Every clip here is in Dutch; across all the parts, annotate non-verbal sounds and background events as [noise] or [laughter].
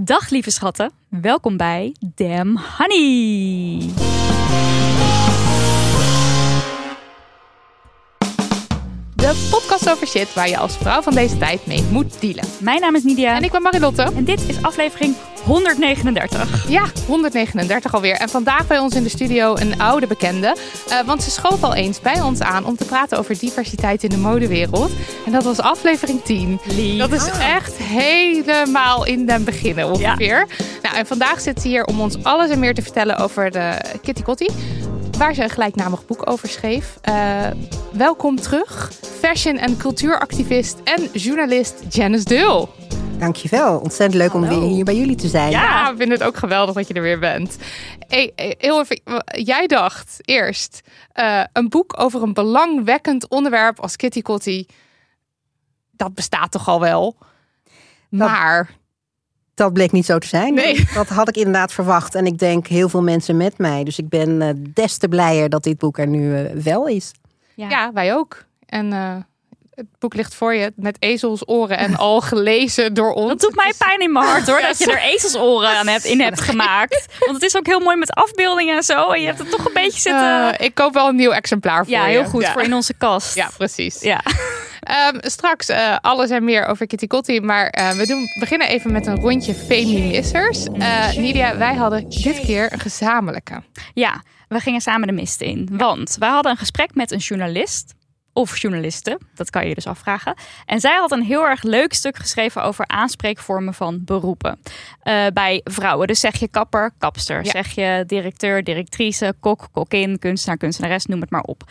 Dag lieve schatten, welkom bij Damn Honey. De podcast over shit waar je als vrouw van deze tijd mee moet dealen. Mijn naam is Nidia En ik ben Marilotte. en dit is aflevering 139. Ja, 139 alweer. En vandaag bij ons in de studio een oude bekende. Eh, want ze schoof al eens bij ons aan om te praten over diversiteit in de modewereld. En dat was aflevering 10. Lief. Dat is echt helemaal in den beginnen ongeveer. Nou, en vandaag zit ze hier om ons alles en meer te vertellen over de Kitty Kotti. Waar ze een gelijknamig boek over schreef. Eh, welkom terug, fashion- en cultuuractivist en journalist Janice Deul. Dankjewel. Ontzettend leuk om weer hier bij jullie te zijn. Ja, ik vind het ook geweldig dat je er weer bent. Hey, eh, heel even, jij dacht eerst eh, een boek over een belangwekkend onderwerp als Kitty Kotti. Dat bestaat toch al wel? Maar Dat bleek niet zo te zijn. Nee. [laughs] Dat had ik inderdaad verwacht. En ik denk heel veel mensen met mij. Dus ik ben eh, des te blijer dat dit boek er nu eh, wel is. ja, wij ook. En eh, het boek ligt voor je met ezelsoren en al gelezen door ons. Dat doet mij pijn in mijn hart hoor, Ja, dat je er ezelsoren aan hebt, in hebt gemaakt. Want het is ook heel mooi met afbeeldingen en zo. En je hebt het toch een beetje zitten... Ik koop wel een nieuw exemplaar voor ja, je. heel goed Ja. voor in onze kast. Ja, precies. Ja. Ehm, straks eh, alles en meer over Kitty Kotti. Maar eh, we doen, beginnen even met een rondje feministers. Eh Nidia, wij hadden dit keer een gezamenlijke. Ja, we gingen samen de mist in. Want wij hadden een gesprek met een journalist. Of journalisten, dat kan je je dus afvragen. En zij had een heel erg leuk stuk geschreven over aanspreekvormen van beroepen. Eh, bij vrouwen. Dus zeg je kapper, kapster. Ja. Zeg je directeur, directrice, kok, kokkin, kunstenaar, kunstenares, noem het maar op.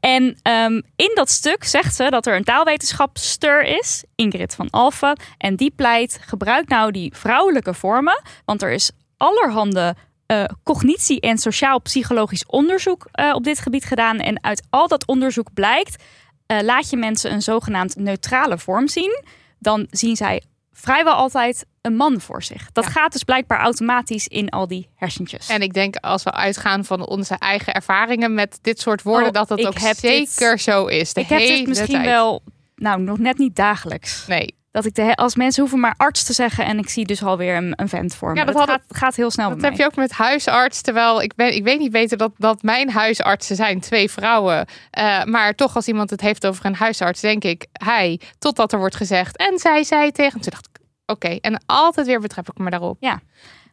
En ehm, in dat stuk zegt ze dat er een taalwetenschapster is, Ingrid van Alphen. En die pleit, gebruik nou die vrouwelijke vormen. Want er is allerhande eh, cognitie- en sociaal-psychologisch onderzoek eh, op dit gebied gedaan. En uit al dat onderzoek blijkt, eh, laat je mensen een zogenaamd neutrale vorm zien, dan zien zij vrijwel altijd een man voor zich. Dat Ja. gaat dus blijkbaar automatisch in al die hersentjes. En ik denk als we uitgaan van onze eigen ervaringen met dit soort woorden, Oh, dat dat ook dit- zeker zo is. De ik heb dit misschien tijd. wel, nou nog net niet dagelijks. Nee, Dat ik de, als mensen hoeven maar arts te zeggen en ik zie dus alweer een, een vent voor me. Ja, dat dat had- gaat, gaat heel snel dat heb je ook met huisarts. Terwijl ik, ben, ik weet niet beter dat, dat mijn huisartsen zijn twee vrouwen. Eh, maar toch als iemand het heeft over een huisarts, denk ik hij. Totdat er wordt gezegd en zij zei tegen. Toen dacht ik, oké. En altijd weer betrap ik me daarop. Ja.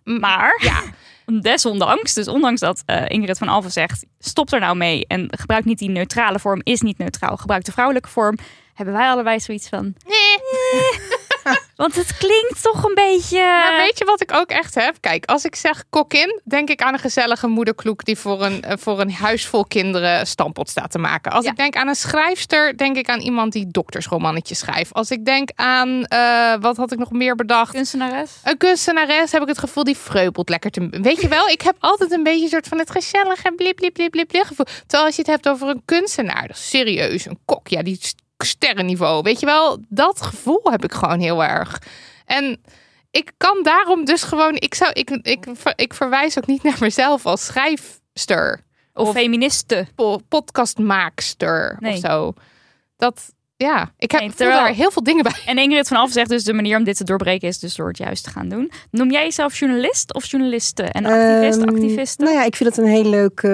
Maar Ja, [laughs] desondanks, dus ondanks dat eh, Ingrid van Alphen zegt, stop er nou mee en gebruik niet die neutrale vorm, is niet neutraal, gebruik de vrouwelijke vorm, hebben wij allebei zoiets van, [laughs] want het klinkt toch een beetje... Maar weet je wat ik ook echt heb? Kijk, als ik zeg kokkin, denk ik aan een gezellige moederkloek die voor een, eh, voor een huis vol kinderen stampot staat te maken. Als Ja. ik denk aan een schrijfster, denk ik aan iemand die doktersromannetjes schrijft. Als ik denk aan, eh, wat had ik nog meer bedacht? kunstenares? Een kunstenares heb ik het gevoel die vreubelt lekker te. Weet je wel, ik heb altijd een beetje een soort van het gezellige blip blip blip blip blip gevoel. Terwijl als je het hebt over een kunstenaar, dat is serieus, een kok, ja, die st- sterrenniveau. Weet je wel, dat gevoel heb ik gewoon heel erg. En ik kan daarom dus gewoon, ik zou, ik, ik, ik verwijs ook niet naar mezelf als schrijfster Of, Of- feministen? po- podcastmaakster Nee. of zo. Dat ja, ik heb Nee, terwijl- daar heel veel dingen bij. En Ingrid van Alphen zegt dus de manier om dit te doorbreken is dus door het juist te gaan doen. Noem jij jezelf journalist of journaliste? En activist, Ehm, activiste? Nou ja, ik vind het een heel leuk, eh,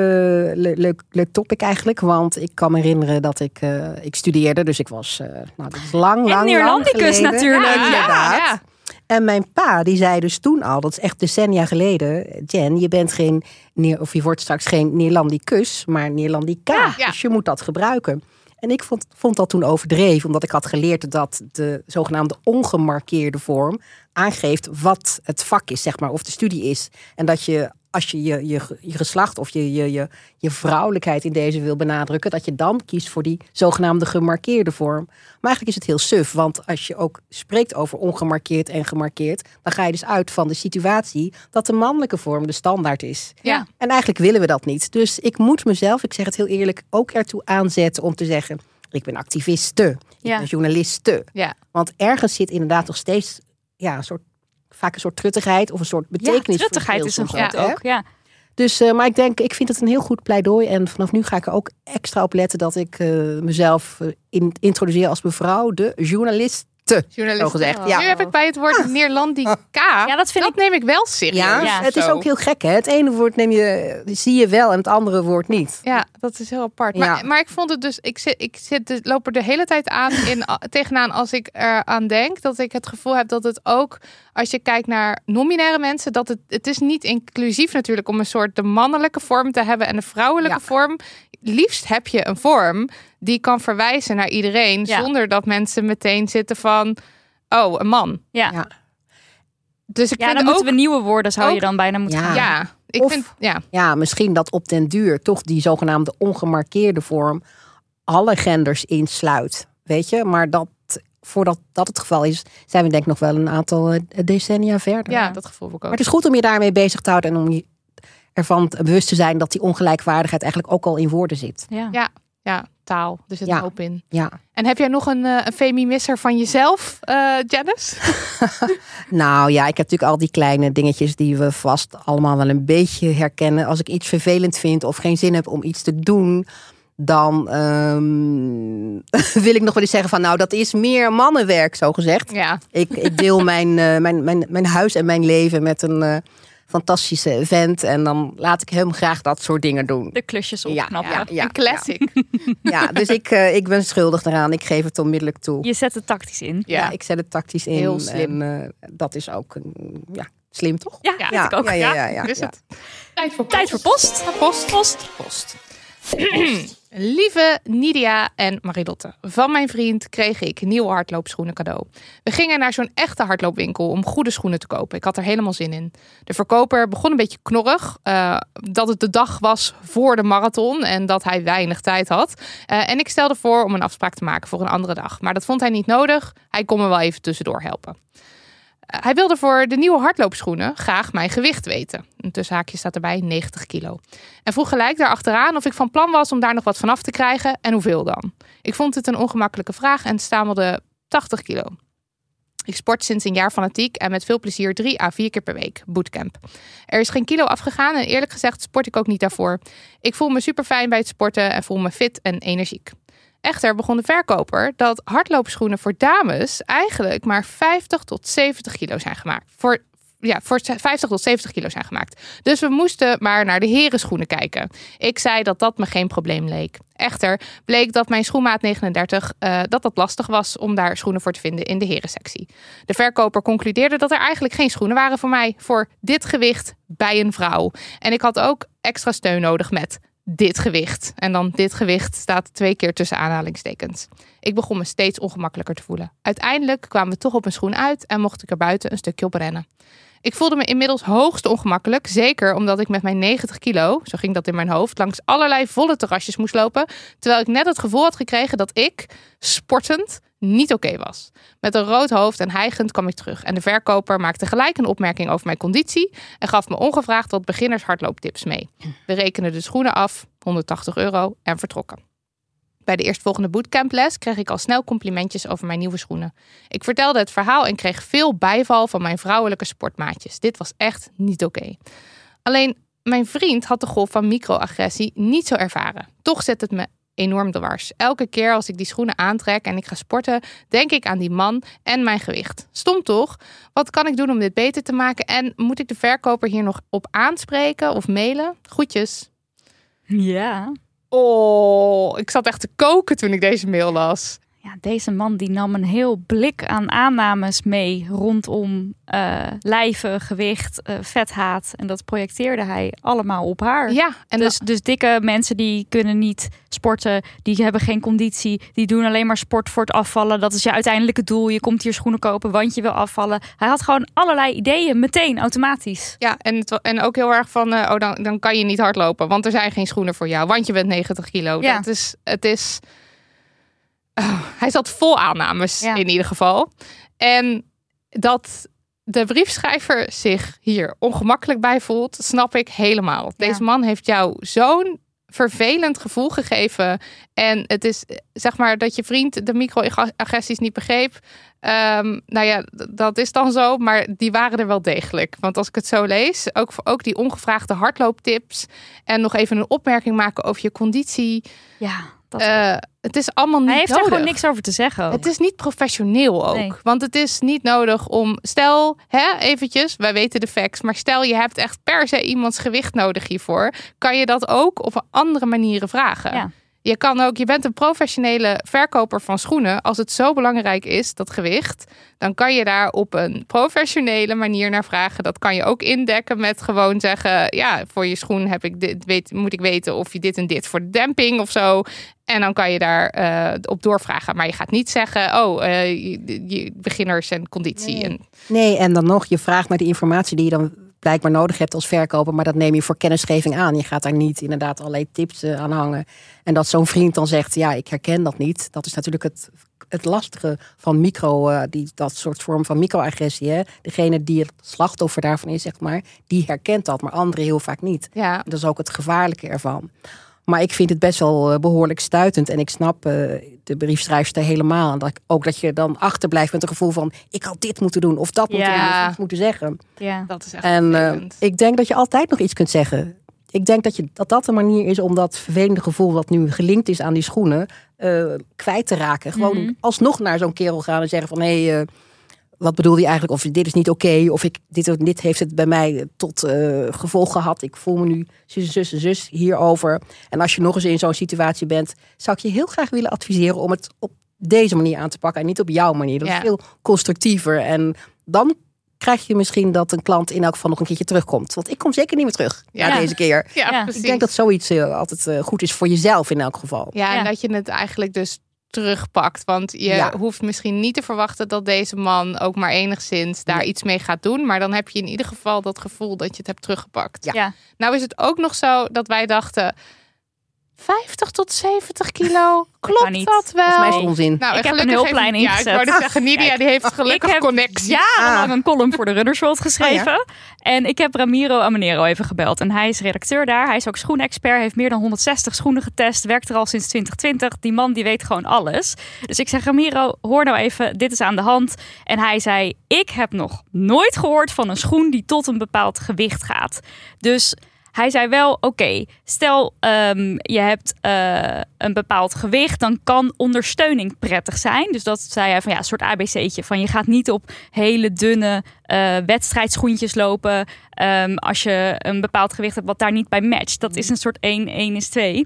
le- leuk, leuk topic eigenlijk. Want ik kan me herinneren dat ik, eh, ik studeerde. Dus ik was, eh, nou dat is lang, lang, lang Neerlandicus geleden. natuurlijk. Ja, Ja, inderdaad. ja. En mijn pa, die zei dus toen al, dat is echt decennia geleden. Jen, je bent geen, of je wordt straks geen Neerlandicus, maar Neerlandica. Ja. Dus je moet dat gebruiken. En ik vond, vond dat toen overdreven, omdat ik had geleerd dat de zogenaamde ongemarkeerde vorm aangeeft wat het vak is, zeg maar, of de studie is. En dat je, als je je, je, je geslacht of je, je, je, je vrouwelijkheid in deze wil benadrukken, dat je dan kiest voor die zogenaamde gemarkeerde vorm. Maar eigenlijk is het heel suf, want als je ook spreekt over ongemarkeerd en gemarkeerd, dan ga je dus uit van de situatie dat de mannelijke vorm de standaard is. Ja. En eigenlijk willen we dat niet. Dus ik moet mezelf, ik zeg het heel eerlijk, ook ertoe aanzetten om te zeggen: ik ben activiste, ik Ja. ben journaliste. Ja. Want ergens zit inderdaad nog steeds ja, een soort, vaak een soort truttigheid of een soort ja, betekenis. truttigheid is een goed ook. Ja. Dus, eh, maar ik denk, ik vind het een heel goed pleidooi. En vanaf nu ga ik er ook extra op letten dat ik eh, mezelf eh, in, introduceer als mevrouw de journaliste. Journalist. Zo gezegd, ja. Nu heb ik bij het woord Neerlandica. Ja, dat vind ik- neem ik wel serieus. Ja, Ja, het is ook heel gek. Hè? Het ene woord neem je, zie je wel en het andere woord niet. Ja, dat is heel apart. Ja. Maar, maar ik vond het dus, ik, zit, ik zit, de- loop er de hele tijd aan [laughs] in, tegenaan als ik eraan denk. Dat ik het gevoel heb dat het ook, als je kijkt naar non-binaire mensen, dat het, het is niet inclusief natuurlijk om een soort de mannelijke vorm te hebben en de vrouwelijke Ja. vorm. Liefst heb je een vorm die kan verwijzen naar iedereen, Ja. zonder dat mensen meteen zitten van, oh, een man. Ja. Ja. Dus ik Ja, vind dan ook, moeten we nieuwe woorden, zou je dan bijna moeten Ja. gaan. ja, ik Of- vind, ja. Ja, misschien dat op den duur toch die zogenaamde ongemarkeerde vorm alle genders insluit. Weet je, maar dat voordat dat het geval is, zijn we denk ik nog wel een aantal eh, decennia verder. Ja, dat gevoel heb ik ook. Maar het is goed om je daarmee bezig te houden en om je ervan bewust te zijn dat die ongelijkwaardigheid eigenlijk ook al in woorden zit. Ja. Ja, ja, taal. Er zit Ja. een hoop in. Ja. En heb jij nog een, eh een femi-misser van jezelf, eh Janice? [laughs] Nou ja, ik heb natuurlijk al die kleine dingetjes die we vast allemaal wel een beetje herkennen. Als ik iets vervelend vind of geen zin heb om iets te doen, dan ehm, [laughs] wil ik nog wel eens zeggen van nou, dat is meer mannenwerk, zo gezegd. Ja, Ik, ik deel [laughs] mijn, eh, mijn, mijn, mijn huis en mijn leven met een eh, fantastische vent en dan laat ik hem graag dat soort dingen doen. De klusjes Ja, opknappen. ja, ja, een classic. Ja, dus ik, eh, ik ben schuldig daaraan. Ik geef het onmiddellijk toe. Je zet het tactisch in. Ja. Ja, ik zet het tactisch in. Heel slim. En eh, dat is ook een- ja, slim, toch? Ja, Ja. vind ik ook. ja, ja, ja, ja, is ja. het. Tijd voor Tijd voor post. Post. Post. Post. Lieve Nidia en Marilotte, van mijn vriend kreeg ik nieuwe hardloopschoenen cadeau. We gingen naar zo'n echte hardloopwinkel om goede schoenen te kopen. Ik had er helemaal zin in. De verkoper begon een beetje knorrig eh, dat het de dag was voor de marathon en dat hij weinig tijd had. Eh, en ik stelde voor om een afspraak te maken voor een andere dag. Maar dat vond hij niet nodig. Hij kon me wel even tussendoor helpen. Eh, hij wilde voor de nieuwe hardloopschoenen graag mijn gewicht weten. Een tussen haakjes staat erbij 90 kilo. En vroeg gelijk daarachteraan of ik van plan was om daar nog wat van af te krijgen en hoeveel dan. Ik vond het een ongemakkelijke vraag en stamelde 80 kilo. Ik sport sinds een jaar fanatiek en met veel plezier drie à vier keer per week. Bootcamp. Er is geen kilo afgegaan en eerlijk gezegd sport ik ook niet daarvoor. Ik voel me super fijn bij het sporten en voel me fit en energiek. Echter begon de verkoper dat hardloopschoenen voor dames eigenlijk maar 50 tot 70 kilo zijn gemaakt. Voor, ja, voor 50 tot 70 kilo zijn gemaakt. Dus we moesten maar naar de herenschoenen kijken. Ik zei dat dat me geen probleem leek. Echter bleek dat mijn schoenmaat 39 eh, dat dat lastig was om daar schoenen voor te vinden in de herensectie. De verkoper concludeerde dat er eigenlijk geen schoenen waren voor mij voor dit gewicht bij een vrouw. En ik had ook extra steun nodig met dit gewicht. En dan dit gewicht staat twee keer tussen aanhalingstekens. Ik begon me steeds ongemakkelijker te voelen. Uiteindelijk kwamen we toch op een schoen uit en mocht ik er buiten een stukje op rennen. Ik voelde me inmiddels hoogst ongemakkelijk, zeker omdat ik met mijn 90 kilo, zo ging dat in mijn hoofd, langs allerlei volle terrasjes moest lopen, terwijl ik net het gevoel had gekregen dat ik, sportend, niet oké was. Met een rood hoofd en hijgend kwam ik terug en de verkoper maakte gelijk een opmerking over mijn conditie en gaf me ongevraagd wat beginners hardlooptips mee. We rekenen de schoenen af, 180 euro en vertrokken. Bij de eerstvolgende bootcamples kreeg ik al snel complimentjes over mijn nieuwe schoenen. Ik vertelde het verhaal en kreeg veel bijval van mijn vrouwelijke sportmaatjes. Dit was echt niet oké. Alleen mijn vriend had de golf van microagressie niet zo ervaren. Toch zet het me enorm dwars. Elke keer als ik die schoenen aantrek en ik ga sporten, denk ik aan die man en mijn gewicht. Stom toch? Wat kan ik doen om dit beter te maken? En moet ik de verkoper hier nog op aanspreken of mailen? Groetjes. Ja. Oh, ik zat echt te koken toen ik deze mail las. Ja, deze man die nam een heel blik aan aannames mee rondom eh lijven, gewicht, eh, vethaat. En dat projecteerde hij allemaal op haar. Ja, en dus, dus dikke mensen die kunnen niet sporten, die hebben geen conditie, die doen alleen maar sport voor het afvallen. Dat is je uiteindelijke doel. Je komt hier schoenen kopen, want je wil afvallen. Hij had gewoon allerlei ideeën meteen automatisch. Ja, en, het en ook heel erg van, eh, oh, dan, dan kan je niet hardlopen, want er zijn geen schoenen voor jou, want je bent 90 kilo. Ja. Dat is, het is, Oh, [laughs] hij zat vol aannames Ja. in ieder geval. En dat de briefschrijver zich hier ongemakkelijk bij voelt, snap ik helemaal. Ja. Deze man heeft jou zo'n vervelend gevoel gegeven. En het is zeg maar dat je vriend de microagressies niet begreep. Ehm, nou ja, dat is dan zo, maar die waren er wel degelijk. Want als ik het zo lees, ook, ook die ongevraagde hardlooptips en nog even een opmerking maken over je conditie. Ja, dat, Eh, het is allemaal niet hij heeft er gewoon niks over te zeggen. ook. Het is niet professioneel ook. Nee. Want het is niet nodig om. Stel, hè, eventjes, wij weten de facts. Maar stel je hebt echt per se iemands gewicht nodig hiervoor. Kan je dat ook op een andere manieren vragen? Ja. Je kan ook, je bent een professionele verkoper van schoenen. Als het zo belangrijk is, dat gewicht, dan kan je daar op een professionele manier naar vragen. Dat kan je ook indekken met gewoon zeggen: ja, voor je schoen heb ik dit, weet, moet ik weten of je dit en dit voor de demping of zo. En dan kan je daar eh, op doorvragen. Maar je gaat niet zeggen: oh, eh, je, je- beginners en conditie. Nee. En, Nee, en dan nog, je vraagt naar de informatie die je dan blijkbaar nodig hebt als verkoper, maar dat neem je voor kennisgeving aan. Je gaat daar niet inderdaad allerlei tips eh, aan hangen. En dat zo'n vriend dan zegt, ja, ik herken dat niet. Dat is natuurlijk het, het lastige van micro, eh, die, dat soort vorm van microagressie. Hè? Degene die het slachtoffer daarvan is, zeg maar, die herkent dat, maar anderen heel vaak niet. ja, Dat is ook het gevaarlijke ervan. Maar ik vind het best wel eh, behoorlijk stuitend. En ik snap eh, de briefschrijfster helemaal. En dat, ik- ook dat je dan achterblijft met een gevoel van... ik had dit moeten doen of dat moeten Ja. doen of iets moeten zeggen. ja. dat is echt En eh, ik denk dat je altijd nog iets kunt zeggen. Ik denk dat, je, dat dat een manier is om dat vervelende gevoel... dat nu gelinkt is aan die schoenen, eh, kwijt te raken. Gewoon Mhm. alsnog naar zo'n kerel gaan en zeggen van... hé, hey, eh, wat bedoel je eigenlijk? Of dit is niet oké. of ik, dit, dit heeft het bij mij tot eh, gevolg gehad. Ik voel me nu zus, zus, zus hierover. En als je nog eens in zo'n situatie bent... zou ik je heel graag willen adviseren om het op deze manier aan te pakken. En niet op jouw manier. Dat Ja. is veel constructiever. En dan krijg je misschien dat een klant in elk geval nog een keertje terugkomt. Want ik kom zeker niet meer terug Ja. deze keer. ja, ja, ik precies. Ik denk dat zoiets eh, altijd eh, goed is voor jezelf in elk geval. Ja, en dat je het eigenlijk dus terugpakt. Want je Ja. hoeft misschien niet te verwachten dat deze man ook maar enigszins daar Nee. iets mee gaat doen. Maar dan heb je in ieder geval dat gevoel dat je het hebt teruggepakt. Ja. Ja. Nou is het ook nog zo dat wij dachten... 50 tot 70 kilo, [laughs] klopt niet. dat wel? Volgens mij is het onzin. Nou, Ik heb een gelukkig hulplijn heeft- Ja, ingezet. ik wou net zeggen, Nidia die heeft gelukkig ik heb connectie. jarenlang Ah. een column voor de Runners World geschreven. En ik heb Ramiro Amanero even gebeld. En hij is redacteur daar. Hij is ook schoenexpert. Heeft meer dan 160 schoenen getest. Werkt er al sinds 2020. Die man die weet gewoon alles. Dus ik zeg, Ramiro, hoor nou even. Dit is aan de hand. En hij zei, ik heb nog nooit gehoord van een schoen die tot een bepaald gewicht gaat. Dus... Hij zei wel, oké, stel ehm, je hebt eh, een bepaald gewicht, dan kan ondersteuning prettig zijn. Dus dat zei hij van ja, een soort ABC'tje. Van je gaat niet op hele dunne eh, wedstrijdschoentjes lopen ehm, als je een bepaald gewicht hebt wat daar niet bij matcht. Dat is een soort 1, 1 is 2.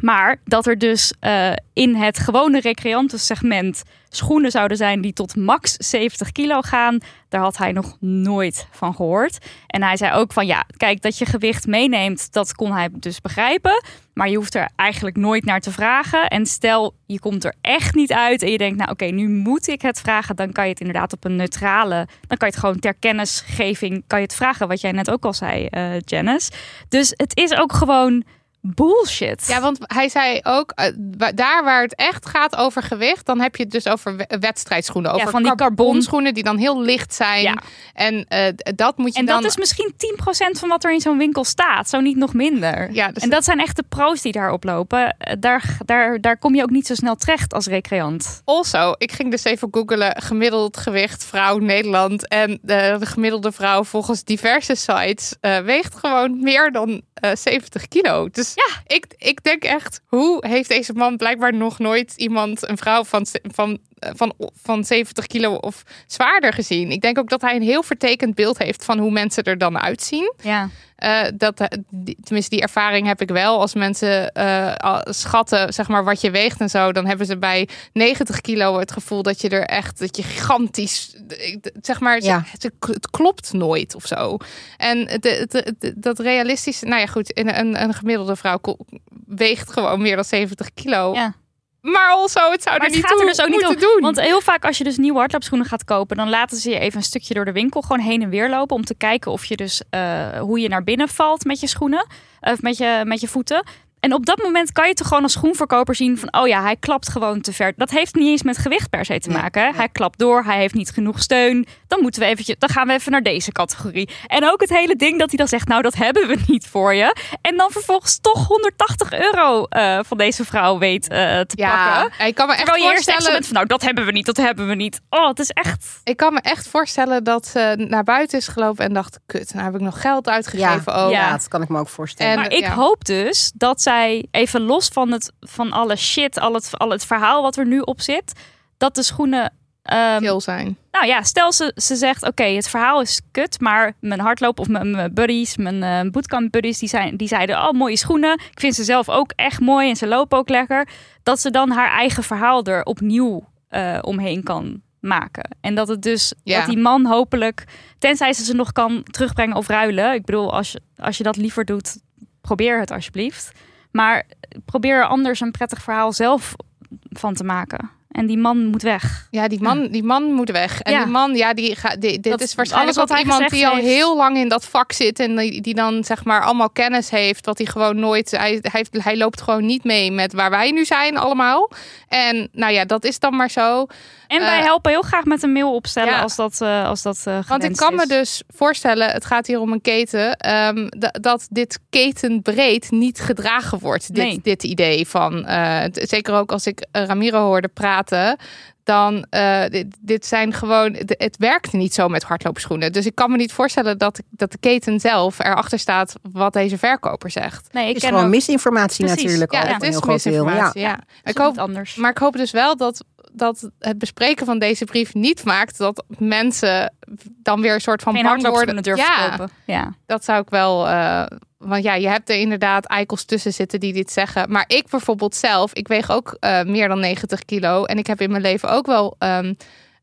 Maar dat er dus eh, in het gewone recreantensegment schoenen zouden zijn die tot max 70 kilo gaan, daar had hij nog nooit van gehoord. En hij zei ook van ja, kijk dat je gewicht meeneemt, dat kon hij dus begrijpen. Maar je hoeft er eigenlijk nooit naar te vragen. En stel je komt er echt niet uit en je denkt nou oké, nu moet ik het vragen, dan kan je het inderdaad op een neutrale, dan kan je het gewoon ter kennisgeving, kan je het vragen wat jij net ook al zei, eh Janice. Dus het is ook gewoon bullshit. Ja, want hij zei ook, eh, daar waar het echt gaat over gewicht, dan heb je het dus over we- wedstrijdschoenen. Over van die carbon. schoenen die dan heel licht zijn. Ja. En eh, dat moet je En dan... dat is misschien 10% van wat er in zo'n winkel staat. Zo niet nog minder. Ja, dus En dat zijn echt de pro's die daar oplopen. Eh, Daar, daar, daar kom je ook niet zo snel terecht als recreant. Also, ik ging dus even googelen gemiddeld gewicht vrouw Nederland. En de, de gemiddelde vrouw volgens diverse sites eh, weegt gewoon meer dan eh, 70 kilo. Dus Ja. ik, ik denk echt, hoe heeft deze man blijkbaar nog nooit iemand, een vrouw van, van, eh, van, van 70 kilo of zwaarder gezien? Ik denk ook dat hij een heel vertekend beeld heeft van hoe mensen er dan uitzien. Ja. Eh, dat, eh, die- tenminste, die ervaring heb ik wel. Als mensen eh, schatten, zeg maar, wat je weegt en zo, dan hebben ze bij 90 kilo het gevoel dat je er echt, dat je gigantisch, zeg maar, Ja. het, het klopt nooit of zo. En de, de, de- dat realistische, nou ja, goed, een, een, een gemiddelde vrouw weegt gewoon meer dan 70 kilo. Ja. Maar also, het zou Maar er het niet gaat er dus ook niet om. doen. Want heel vaak als je dus nieuwe hardloopschoenen gaat kopen, dan laten ze je even een stukje door de winkel gewoon heen en weer lopen om te kijken of je dus eh, hoe je naar binnen valt met je schoenen of met je, met je voeten. En op dat moment kan je toch gewoon als schoenverkoper zien van, oh ja, hij klapt gewoon te ver. Dat heeft niet eens met gewicht per se te maken. nee. Hij klapt door, hij heeft niet genoeg steun. Dan moeten we eventjes, dan gaan we even naar deze categorie. En ook het hele ding dat hij dan zegt, nou dat hebben we [laughs] niet voor je. En dan vervolgens toch 180 euro eh, van deze vrouw weet eh, te ja, pakken. ik kan me echt Terwijl je eerst echt zo voorstellen... van, nou dat hebben we niet, dat hebben we niet. Oh, het is echt... Ik kan me echt voorstellen dat ze naar buiten is gelopen en dacht: kut, nou heb ik nog geld uitgegeven. Ja. Ja, dat kan ik me ook voorstellen. En- Maar ik ja. hoop dus dat zij, even los van, het, van alle shit, al het, al het verhaal wat er nu op zit, dat de schoenen... ehm, Veel zijn. nou ja, stel ze, ze zegt, oké, het verhaal is kut, maar mijn hardloop of mijn, mijn buddies, mijn eh, bootcamp buddies, die, zijn, die zeiden, oh, mooie schoenen. Ik vind ze zelf ook echt mooi en ze lopen ook lekker. Dat ze dan haar eigen verhaal er opnieuw eh, omheen kan maken. En dat het dus, Ja. dat die man hopelijk, tenzij ze ze nog kan terugbrengen of ruilen. Ik bedoel, als je, als je dat liever doet, probeer het alsjeblieft. Maar probeer er anders een prettig verhaal zelf van te maken. En die man moet weg. Ja, die man, die man moet weg. En Ja. die man, ja, die gaat. Dit Dat- is waarschijnlijk wat iemand die al heel lang in dat vak zit en die, die dan zeg maar allemaal kennis heeft, wat hij gewoon nooit. Hij, hij, heeft- hij loopt gewoon niet mee met waar wij nu zijn allemaal. En nou ja, dat is dan maar zo. En wij Eh, helpen heel graag met een mail opstellen ja. als dat, eh als dat eh Want ik kan me dus voorstellen, het gaat hier om een keten, ehm, da- dat dit ketenbreed niet gedragen wordt. Dit, Nee. dit idee van, eh, t- zeker ook als ik Ramiro hoorde praten, dan uh, dit, dit zijn gewoon, het, het werkt niet zo met hardloopschoenen. Dus ik kan me niet voorstellen dat, dat de keten zelf erachter staat wat deze verkoper zegt. Nee, ik Het is ken gewoon ook misinformatie Precies. natuurlijk. Ja, ook het voor een is. Ja. misinformatie. Ja. ik Ik hoop, anders. maar ik hoop dus wel dat, dat het bespreken van deze brief niet maakt dat mensen dan weer een soort van Geen bang worden. hardloopschoenen durven ja, te kopen. Ja. dat zou ik wel. eh, want ja, je hebt er inderdaad eikels tussen zitten die dit zeggen. Maar ik bijvoorbeeld zelf, ik weeg ook eh, meer dan 90 kilo. En ik heb in mijn leven ook wel ehm,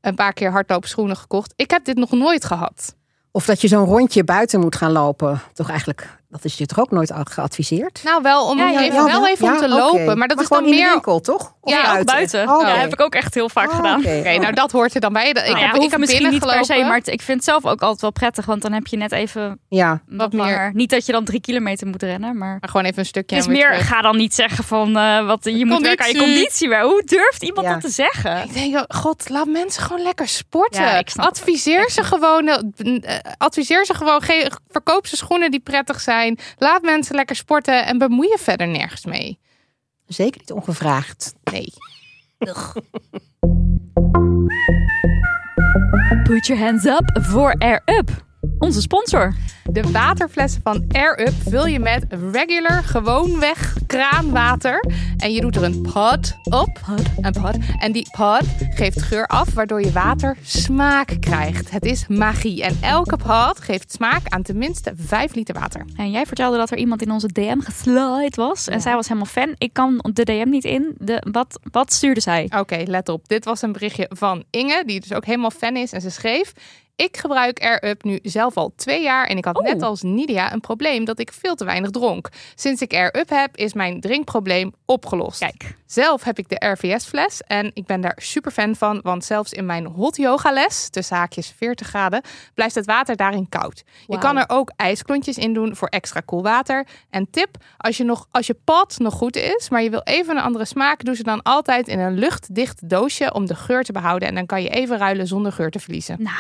een paar keer hardloopschoenen gekocht. Ik heb dit nog nooit gehad. Of dat je zo'n rondje buiten moet gaan lopen. Toch eigenlijk, dat is je toch ook nooit geadviseerd? Nou, wel om Ja, ja, even, ja. wel even om te lopen. Maar dat is dan in de meer. winkel, toch? Of Ja, buiten. Oh, Ja, oké. heb ik ook echt heel vaak Oh, gedaan. oké. Nou dat hoort er dan bij. Ik Nou heb, ik heb misschien niet per se, maar het- ik vind het zelf ook altijd wel prettig, want dan heb je net even Ja, wat, Wat meer- langer. Niet dat je dan drie kilometer moet rennen, maar Maar gewoon even een stukje. het is meer, terug. ga dan niet zeggen van eh, wat je moet werken aan je Conditie. Maar hoe durft iemand Ja. dat te zeggen? Ik denk, oh, god, laat mensen gewoon lekker sporten. Het adviseer ze gewoon, eh, adviseer ze gewoon, ge- verkoop ze schoenen die prettig zijn. Laat mensen lekker sporten en bemoei je verder nergens mee. zeker niet ongevraagd. Nee. Put your hands up voor Air Up, onze sponsor. De waterflessen van Air Up vul je met regular, gewoonweg kraanwater. En je doet er een pod op. Een pod. En die pod geeft geur af, waardoor je water smaak krijgt. Het is magie. En elke pod geeft smaak aan tenminste 5 liter water. En jij vertelde dat er iemand in onze DM geslide was. En zij was helemaal fan. Ik kan de DM niet in. De, wat, wat stuurde zij? Oké, let op. Dit was een berichtje van Inge, die dus ook helemaal fan is. En ze schreef... Ik gebruik Up nu zelf al twee jaar en ik had Oh. net als Nidia een probleem dat ik veel te weinig dronk. Sinds ik Air Up heb, is mijn drinkprobleem opgelost. Kijk. Zelf heb ik de RVS-fles en ik ben daar super fan van, want zelfs in mijn hot yoga les, tussen haakjes 40 graden, blijft het water daarin koud. Je kan er ook ijsklontjes in doen voor extra koel water. En tip, als je, nog, als je pad nog goed is, maar je wil even een andere smaak, doe ze dan altijd in een luchtdicht doosje om de geur te behouden. En dan kan je even ruilen zonder geur te verliezen. Nou,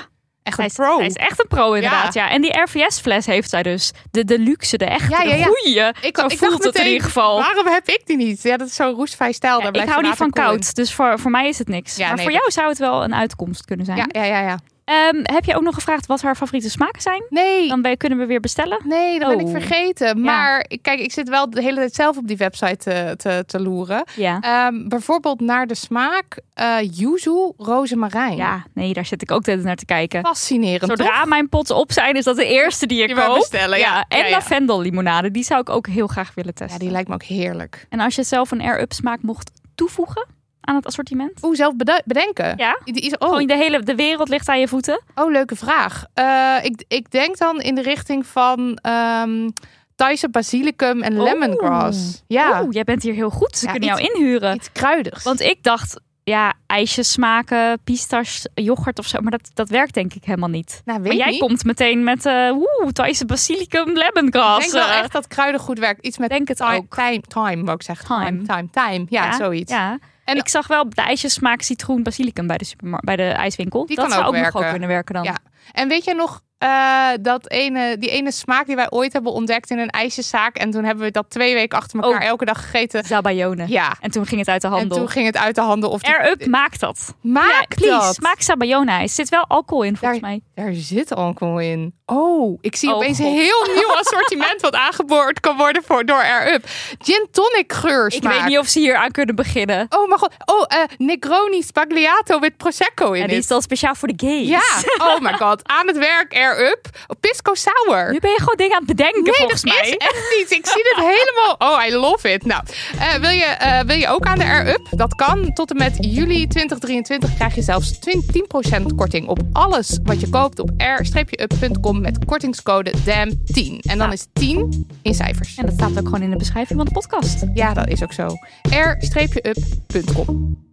Echt hij een is, pro. hij is echt een pro inderdaad. Ja. En die RVS-fles heeft zij dus. De, de luxe, de echte, Ja, ja, ja. de goeie. Ik, Zo ik voelt het in ieder geval. Waarom heb ik die niet? Ja, dat is zo'n roestvrij stijl. Daar ik hou niet van in. koud, dus voor, voor mij is het niks. Maar nee, voor jou zou het wel een uitkomst kunnen zijn. Ja, ja, ja, ja. Ehm, heb je ook nog gevraagd wat haar favoriete smaken zijn? Nee, Dan ben- kunnen we weer bestellen. nee, dat ben ik Oh. vergeten. Maar kijk, ik zit wel de hele tijd zelf op die website te, te, te loeren. Ja. Ehm, bijvoorbeeld naar de smaak eh yuzu rozemarijn. Ja, nee, daar zit ik ook de hele tijd naar te kijken. Fascinerend, Zodra toch? mijn potten op zijn, is dat de eerste die ik Die koop. bestellen, ja. En Ja, ja. lavendellimonade, die zou ik ook heel graag willen Ja, testen. die lijkt me ook heerlijk. En als je zelf een air-up smaak mocht toevoegen aan het assortiment? Oeh, zelf bede- bedenken. Ja? Die is, oh, Gewoon de hele de wereld ligt aan je voeten. oh, leuke vraag. Eh, ik, ik denk dan in de richting van ehm Thaise basilicum en Oh. lemongrass. Ja, Oeh, jij bent hier heel goed. Ze Ja, kunnen jou inhuren. iets kruidigs. Want ik dacht, ja, ijsjes smaken, pistache, yoghurt of zo. Maar dat, dat werkt denk ik helemaal niet. nou, weet Maar jij niet. komt meteen met, eh oeh, Thaise basilicum lemongrass. Ik denk wel echt dat kruidig goed werkt. Iets met Denk het time, ook. Time, time, wou ik zeggen. Time. Time, time, time. Ja, zoiets. Ja. En- ik zag wel de ijsjes smaak citroen basilicum bij de, supermarkt, bij de ijswinkel. Die dat kan zou ook ook, nog wel kunnen werken dan. Ja. En weet je nog eh, dat ene, die ene smaak die wij ooit hebben ontdekt in een ijsjeszaak? En toen hebben we dat twee weken achter elkaar Oh. elke dag gegeten. Sabayone. Ja. En toen ging het uit de En handel. toen ging het uit de handen. Of die- Air-up maakt dat. Maak ja, please, dat. maak Sabayone. Er zit wel alcohol in volgens Daar- mij. Daar zit alcohol in. Oh, ik zie Oh, opeens een heel nieuw [laughs] assortiment wat aangeboord kan worden voor, door Air Up. Gin tonic geur Ik weet niet of ze hier aan kunnen beginnen. Oh mijn god. Oh, eh Negroni Spagliato met Prosecco in Ja, die is dan speciaal voor de gays. Ja, oh my god. Aan het werk, Air Up. Oh, Pisco Sour. Nu ben je gewoon dingen aan het bedenken Nee, volgens dat mij. is echt niet. Ik zie dit helemaal. [laughs] Oh, I love it. Nou, eh, wil, je, eh, wil je ook aan de Air Up? Dat kan. Tot en met juli 2023 krijg je zelfs 10% korting op alles wat je koopt op air-up.com met kortingscode DAM10. En dan is 10 in cijfers. En dat staat ook gewoon in de beschrijving van de podcast. Ja, dat is ook zo. air-up.com.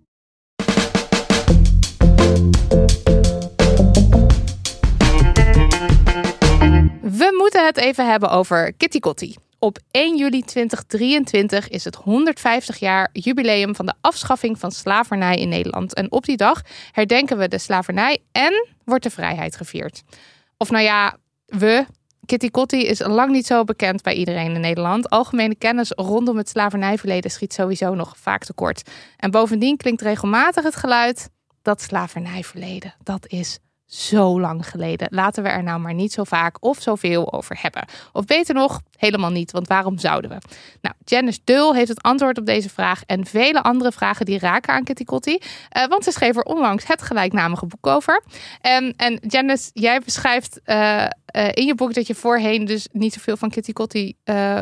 We moeten het even hebben over Kitty Kotti. Op 1 juli 2023 is het 150 jaar jubileum van de afschaffing van slavernij in Nederland. En op die dag herdenken we de slavernij en wordt de vrijheid gevierd. Of nou ja, we. Kitty Kotti is lang niet zo bekend bij iedereen in Nederland. Algemene kennis rondom het slavernijverleden schiet sowieso nog vaak tekort. En bovendien klinkt regelmatig het geluid dat slavernijverleden, dat is zo lang geleden. Laten we er nou maar niet zo vaak of zoveel over hebben. Of beter nog, helemaal niet, want waarom zouden we? Nou, Janice Deul heeft het antwoord op deze vraag en vele andere vragen die raken aan Kitty Kotti. Eh, want ze schreef er onlangs het gelijknamige boek over. En, en Janice, jij beschrijft eh, eh, in je boek dat je voorheen dus niet zoveel van Kitty Kotti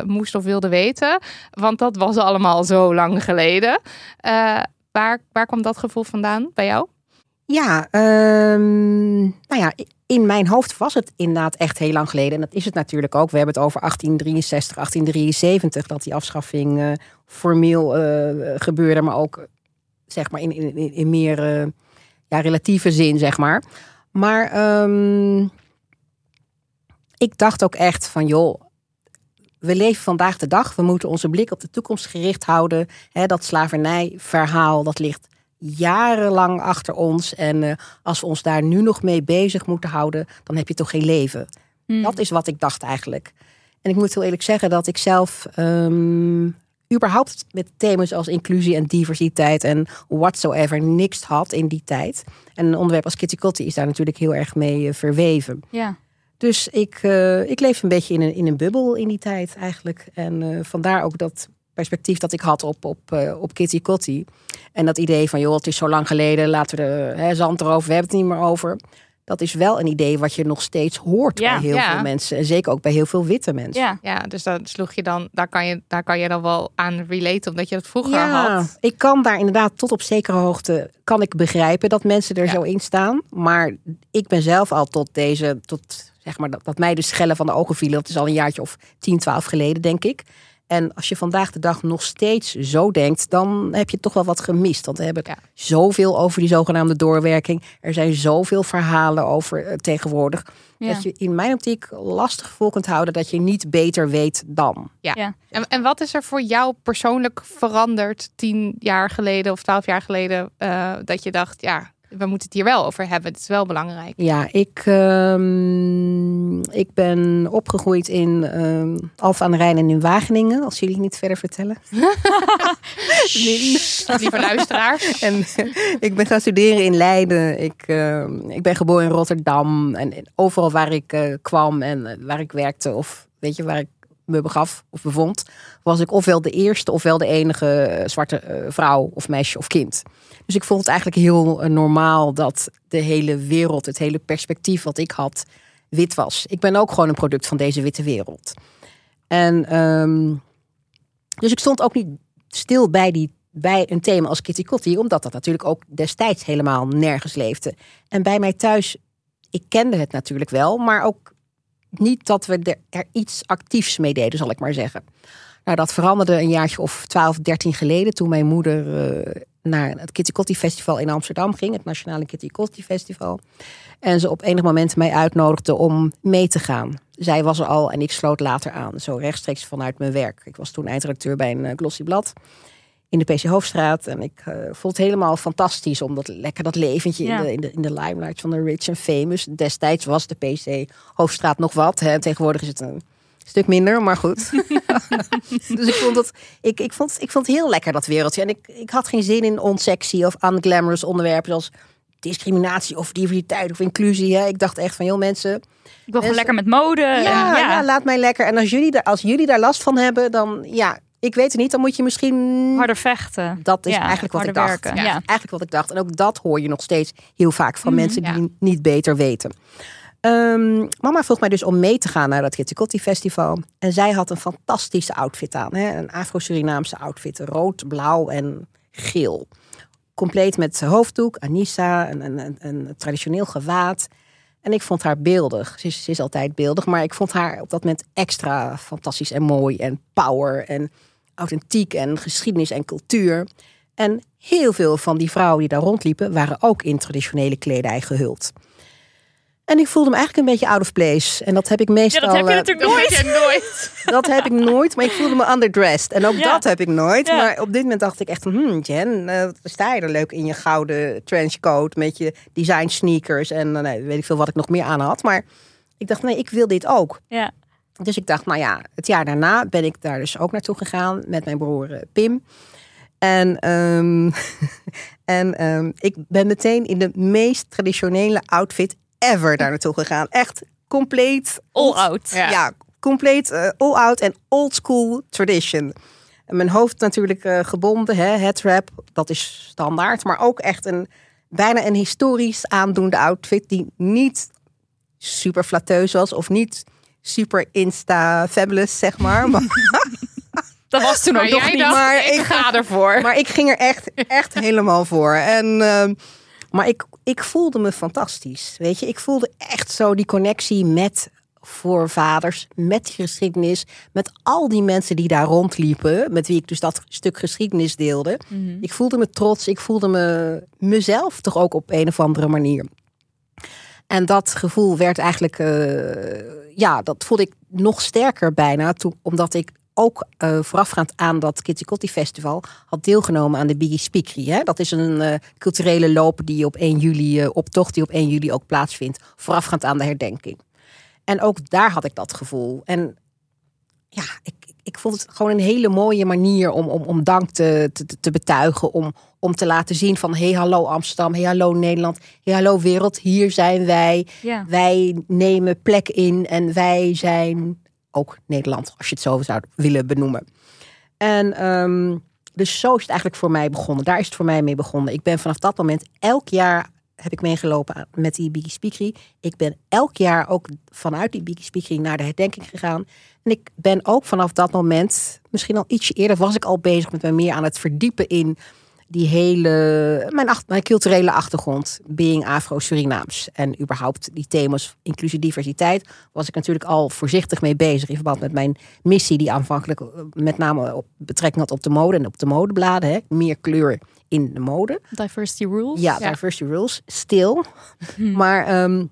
moest of wilde weten. Want dat was allemaal zo lang geleden. Waar, waar kwam dat gevoel vandaan bij jou? Ja, ehm, nou ja, in mijn hoofd was het inderdaad echt heel lang geleden. En dat is het natuurlijk ook. We hebben het over 1863, 1873, dat die afschaffing eh, formeel eh, gebeurde, maar ook zeg maar in, in, in- meer eh, ja, relatieve zin, zeg maar. Maar ehm, ik dacht ook echt van, joh, we leven vandaag de dag. We moeten onze blik op de toekomst gericht houden. Dat slavernijverhaal, dat ligt jarenlang achter ons. En eh, als we ons daar nu nog mee bezig moeten houden, dan heb je toch geen leven. Hmm. Dat is wat ik dacht eigenlijk. En ik moet heel eerlijk zeggen dat ik zelf ehm, überhaupt met thema's als inclusie en diversiteit en whatsoever niks had in die tijd. En een onderwerp als Kitty Kotti is daar natuurlijk heel erg mee eh, verweven. Ja. Dus ik, eh, ik leef een beetje in een, in een bubbel in die tijd eigenlijk. En vandaar ook dat perspectief dat ik had op, op, eh, op Kitty Kotti. En dat idee van, joh, het is zo lang geleden, laten we de hè, zand erover, we hebben het niet meer over. Dat is wel een idee wat je nog steeds hoort Ja, bij heel ja. veel mensen. En zeker ook bij heel veel witte mensen. Ja. Ja, dus daar sloeg je dan, daar kan je, daar kan je dan wel aan relaten, omdat je dat vroeger Ja, had. ik kan daar inderdaad tot op zekere hoogte kan ik begrijpen dat mensen er zo in staan. Maar ik ben zelf al tot deze, tot zeg maar dat, dat mij de schellen van de ogen vielen. Dat is al een jaartje of 10, 12 geleden, denk ik. En als je vandaag de dag nog steeds zo denkt, dan heb je toch wel wat gemist. Want we hebben Ja. zoveel over die zogenaamde doorwerking. Er zijn zoveel verhalen over eh, tegenwoordig. Ja. Dat je in mijn optiek lastig vol kunt houden dat je niet beter weet dan. Ja. Ja. En, en wat is er voor jou persoonlijk veranderd tien jaar geleden of twaalf jaar geleden? eh, dat je dacht, ja, we moeten het hier wel over hebben. Het is wel belangrijk. Ja, ik, ehm, ik ben opgegroeid in ehm Alphen aan de Rijn en in Wageningen. Als jullie niet verder vertellen. [laughs] Lieve luisteraar. En ik ben gaan studeren in Leiden. Ik, ehm, ik ben geboren in Rotterdam. En overal waar ik eh, kwam en eh, waar ik werkte, of weet je, waar ik me begaf of bevond, was ik ofwel de eerste ofwel de enige eh, zwarte vrouw of meisje of kind. Dus ik vond het eigenlijk heel eh, normaal dat de hele wereld, het hele perspectief wat ik had, wit was. Ik ben ook gewoon een product van deze witte wereld. En ehm, dus ik stond ook niet stil bij, die, bij een thema als Kitty Kotti, omdat dat natuurlijk ook destijds helemaal nergens leefde. En bij mij thuis, ik kende het natuurlijk wel, maar ook niet dat we er, iets actiefs mee deden, zal ik maar zeggen. Nou, dat veranderde een jaartje of 12, 13 geleden toen mijn moeder eh, naar het Kitty Kotti Festival in Amsterdam ging, het Nationale Kitty Kotti Festival. En ze op enig moment mij uitnodigde om mee te gaan. Zij was er al en ik sloot later aan, zo rechtstreeks vanuit mijn werk. Ik was toen eindredacteur bij een eh, glossy blad in de PC Hoofdstraat. En ik eh, vond het helemaal fantastisch om dat lekker dat leventje Ja. in, de, in, de, in de limelight van de rich en famous. Destijds was de PC Hoofdstraat nog wat. Hè. Tegenwoordig is het een stuk minder, maar goed. [laughs] dus ik vond, het, ik, ik, vond, ik vond het heel lekker dat wereldje. En ik, ik had geen zin in onsexy of unglamorous onderwerpen zoals discriminatie of diversiteit of inclusie. Hè. Ik dacht echt van, heel mensen, Ik wil gewoon lekker met mode. en ja, ja. ja, laat mij lekker. En als jullie, daar, als jullie daar last van hebben, dan ja, ik weet het niet. Dan moet je misschien. harder vechten. Dat is Ja, eigenlijk wat ik dacht. werken, Ja. Eigenlijk wat ik dacht. En ook dat hoor je nog steeds heel vaak van Mhm, mensen die niet beter weten. Ehm, mama vroeg mij dus om mee te gaan naar dat Kitty festival. En zij had een fantastische outfit aan. Hè? Een Afro-Surinaamse outfit. Rood, blauw en geel. Compleet met hoofddoek, Anissa, een, een, een traditioneel gewaad. En ik vond haar beeldig. Ze is, ze is altijd beeldig, maar ik vond haar op dat moment extra fantastisch en mooi en power en authentiek en geschiedenis en cultuur. En heel veel van die vrouwen die daar rondliepen waren ook in traditionele kledij gehuld. En ik voelde me eigenlijk een beetje out of place. En dat heb ik Ja, meestal. dat heb je eh, natuurlijk Dat nooit. nooit. [laughs] dat heb ik nooit, maar ik voelde me underdressed. En ook Ja. dat heb ik nooit. Ja. Maar op dit moment dacht ik echt, hmm, Jen, eh, sta je er leuk in je gouden trenchcoat met je design sneakers en eh, nee, weet ik veel wat ik nog meer aan had. Maar ik dacht, nee, ik wil dit ook. Ja. Dus ik dacht, nou ja, het jaar daarna ben ik daar dus ook naartoe gegaan met mijn broer eh, Pim. En, ehm, [laughs] en ehm, ik ben meteen in de meest traditionele outfit ever daar naartoe gegaan. Echt compleet All out. Ja. ja, compleet eh, all-out en old-school tradition. En mijn hoofd natuurlijk eh, gebonden, hè, headwrap, dat is standaard. Maar ook echt een bijna een historisch aandoende outfit die niet super flatteus was of niet super insta-fabulous, zeg maar. [laughs] Maar, Dat was toen ook nog jij niet. dacht, maar ik ik- ga ervoor. maar ik ging er echt, echt helemaal voor. En, ehm, maar ik, ik voelde me fantastisch. Weet je, ik voelde echt zo die connectie met voorvaders, met die geschiedenis, met al die mensen die daar rondliepen, met wie ik dus dat stuk geschiedenis deelde. Mhm. Ik voelde me trots, ik voelde me mezelf toch ook op een of andere manier. En dat gevoel werd eigenlijk, eh, ja, dat voelde ik nog sterker bijna, toen, omdat ik ook eh, voorafgaand aan dat Kitty Festival had deelgenomen aan de Biggie Speakery. Hè? Dat is een eh, culturele loop die op 1 juli, eh, optocht die op 1 juli ook plaatsvindt, voorafgaand aan de herdenking. En ook daar had ik dat gevoel. En ja, ik, ik vond het gewoon een hele mooie manier om, om, om dank te, te, te betuigen. Om, om te laten zien van hey hallo Amsterdam, hey hallo Nederland, hey hallo wereld, hier zijn wij. Ja. Wij nemen plek in en wij zijn ook Nederland, als je het zo zou willen benoemen. En ehm, dus zo is het eigenlijk voor mij begonnen. Daar is het voor mij mee begonnen. Ik ben vanaf dat moment elk jaar heb ik meegelopen met die Biggie Speakery. Ik ben elk jaar ook vanuit die Biggie Speakery naar de herdenking gegaan. En ik ben ook vanaf dat moment, misschien al ietsje eerder, was ik al bezig met me meer aan het verdiepen in die hele, mijn, ach- mijn culturele achtergrond, being Afro-Surinaams. En überhaupt die thema's inclusie, diversiteit, was ik natuurlijk al voorzichtig mee bezig in verband met mijn missie, die aanvankelijk eh, met name op betrekking had op de mode en op de modebladen. Hè? Meer kleur in de mode. Diversity rules. Ja, Ja. diversity rules, stil. [laughs] Maar ehm,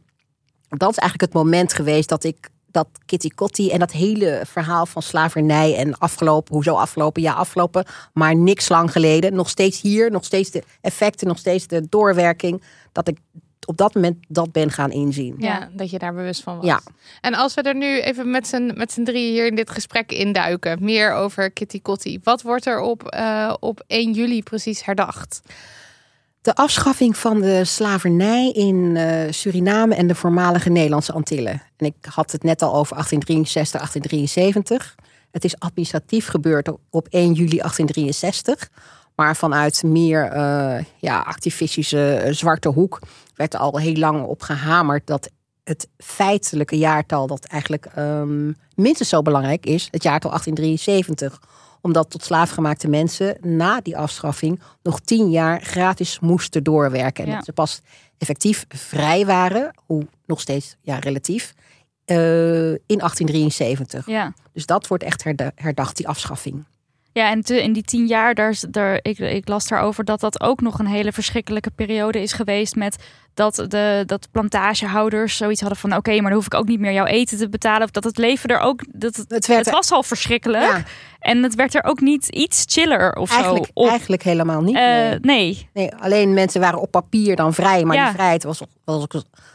dat is eigenlijk het moment geweest dat ik dat Kitty Kotti en dat hele verhaal van slavernij en afgelopen, hoezo afgelopen, ja afgelopen, maar niks lang geleden. Nog steeds hier, nog steeds de effecten, nog steeds de doorwerking. Dat ik op dat moment dat ben gaan inzien. Ja, dat je daar bewust van was. Ja. En als we er nu even met z'n, met z'n drieën hier in dit gesprek induiken, meer over Kitty Kotti. Wat wordt er op, eh, op 1 juli precies herdacht? De afschaffing van de slavernij in eh, Suriname en de voormalige Nederlandse Antillen. En ik had het net al over 1863, 1873. Het is administratief gebeurd op- op 1 juli 1863. Maar vanuit meer eh, ja, activistische eh, zwarte hoek werd er al heel lang op gehamerd dat het feitelijke jaartal dat eigenlijk ehm, minstens zo belangrijk is, het jaartal 1873 omdat tot slaafgemaakte mensen na die afschaffing nog tien jaar gratis moesten doorwerken. En Ja. dat ze pas effectief vrij waren, hoe nog steeds ja, relatief, eh, in 1873. Ja. Dus dat wordt echt herda- herdacht, die afschaffing. Ja, en te- in die tien jaar, daar, daar, ik, ik las daarover dat dat ook nog een hele verschrikkelijke periode is geweest. Met dat, de, dat plantagehouders zoiets hadden van: oké, maar dan hoef ik ook niet meer jouw eten te betalen. Of dat het leven er ook. Dat het, Het werd het was al verschrikkelijk. Ja, En het werd er ook niet iets chiller of eigenlijk, zo op. eigenlijk helemaal niet. Eh, nee. nee. Nee, alleen mensen waren op papier dan vrij, maar Ja. die vrijheid was, was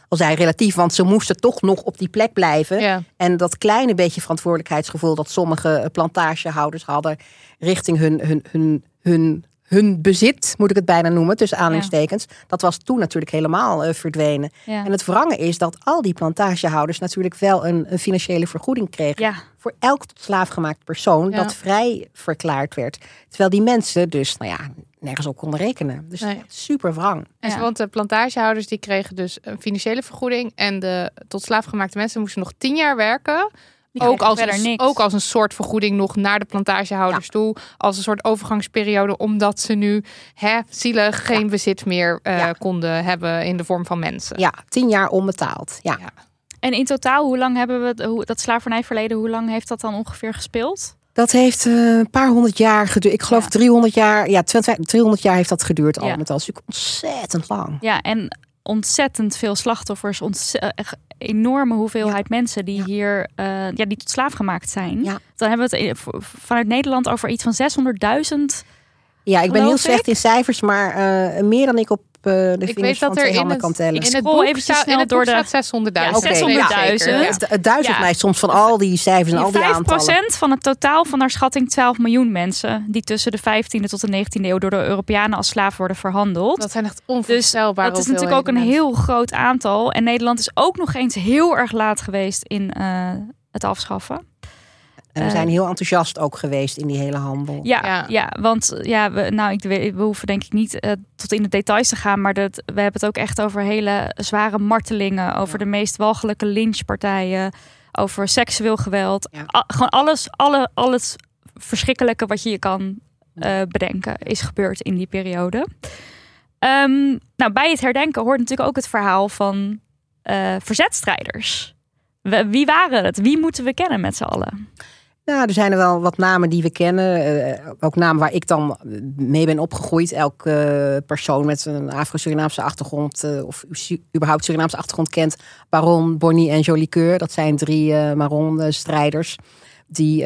al zei relatief, want ze moesten toch nog op die plek blijven. Ja. En dat kleine beetje verantwoordelijkheidsgevoel dat sommige eh, plantagehouders hadden richting hun, hun, hun, hun, hun bezit, moet ik het bijna noemen, tussen aanhalingstekens. Dat was toen natuurlijk helemaal eh, verdwenen. Ja. En het wrange is dat al die plantagehouders natuurlijk wel een, een financiële vergoeding kregen. ja. Voor elk tot slaafgemaakt persoon Ja. dat vrij verklaard werd. Terwijl die mensen dus, nou ja, nergens op konden rekenen. Dus Nee. super wrang. En Ja. want de plantagehouders die kregen dus een financiële vergoeding. En de tot slaafgemaakte mensen moesten nog tien jaar werken. Die Ook als, verder een, niks. ook als een soort vergoeding nog naar de plantagehouders toe. Als een soort overgangsperiode. Omdat ze nu hè, zielig geen bezit meer eh, Ja. konden hebben in de vorm van mensen. Ja, tien jaar onbetaald. Ja. Ja. En in totaal, hoe lang hebben we hoe, dat slavernijverleden, hoe lang heeft dat dan ongeveer gespeeld? Dat heeft eh, een paar honderd jaar geduurd. Ik geloof Ja. 300 jaar. Ja, 200 300 jaar heeft dat geduurd al Ja. met al. Dat is natuurlijk ontzettend lang. Ja, en ontzettend veel slachtoffers, ontze- eh, enorme hoeveelheid mensen die Ja. hier eh, ja, die tot slaaf gemaakt zijn. Ja. Dan hebben we het v- vanuit Nederland over iets van 600.000. Ja, ik ben heel slecht ik. in cijfers, maar eh, meer dan ik op eh, de Ik weet van dat er twee in het, kan tellen. in het Scroll boek eventjes staat, snel in het door boek de- staat 600.000. Ja, Oké, 600.000. ja, het, het duizelt Ja. mij soms van al die cijfers en al die 5% aantallen. van het totaal van naar schatting 12 miljoen mensen die tussen de 15e tot de 19e eeuw door de Europeanen als slaaf worden verhandeld. Dat zijn echt Dus onvoorstelbare dat is natuurlijk ook een heel groot aantal. En Nederland is ook nog eens heel erg laat geweest in eh, het afschaffen. En we Eh, zijn heel enthousiast ook geweest in die hele handel. Ja, Ja. ja. want ja, we, nou, ik, weet- we hoeven denk ik niet eh, tot in de details te gaan, maar dat, we hebben het ook echt over hele zware martelingen, over de meest walgelijke lynchpartijen, over seksueel geweld. Ja. A- gewoon alles, alle, alles verschrikkelijke wat je je kan eh, bedenken is gebeurd in die periode. Ehm, nou, bij het herdenken hoort natuurlijk ook het verhaal van eh verzetstrijders. Wie waren het? Wie moeten we kennen met z'n allen? Nou, er zijn er wel wat namen die we kennen. eh, ook namen waar ik dan mee ben opgegroeid. Elke eh, persoon met een Afro-Surinaamse achtergrond... eh, of überhaupt Surinaamse achtergrond kent. Baron, Bonnie en Jolicoeur. Dat zijn drie Maron-strijders. Die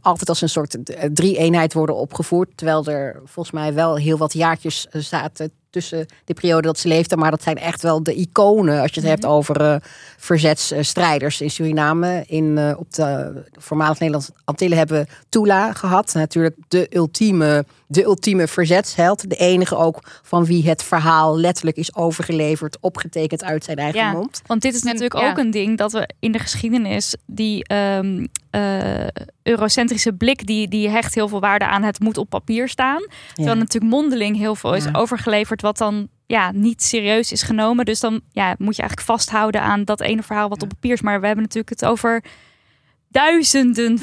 altijd als een soort drie-eenheid worden opgevoerd. Terwijl er volgens mij wel heel wat jaartjes zaten... tussen de periode dat ze leefden. Maar dat zijn echt wel de iconen... als je het hebt over eh, verzetsstrijders in Suriname. In, eh, op de voormalig Nederlandse Antillen hebben we Tula gehad. Natuurlijk de ultieme, de ultieme verzetsheld. De enige ook van wie het verhaal letterlijk is overgeleverd, opgetekend uit zijn eigen Ja. mond. Want dit is En, natuurlijk ja. ook een ding dat we in de geschiedenis die ehm, eh, eurocentrische blik die, die hecht heel veel waarde aan het moet op papier staan. Terwijl natuurlijk mondeling heel veel is overgeleverd wat dan ja, niet serieus is genomen. Dus dan ja, moet je eigenlijk vasthouden aan dat ene verhaal wat Ja. op papier is. Maar we hebben natuurlijk het over duizenden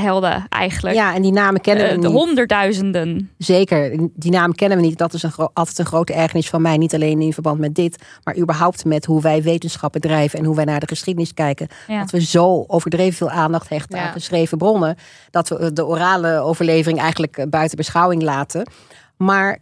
verzetshelden eigenlijk. Ja, en die namen kennen Eh, we de niet. honderdduizenden. Zeker, die namen kennen we niet. Dat is een altijd een grote ergernis van mij. Niet alleen in verband met dit, maar überhaupt met hoe wij wetenschappen drijven en hoe wij naar de geschiedenis kijken. Ja. Dat we zo overdreven veel aandacht hechten Ja. aan geschreven bronnen. Dat we de orale overlevering eigenlijk eh, buiten beschouwing laten. Maar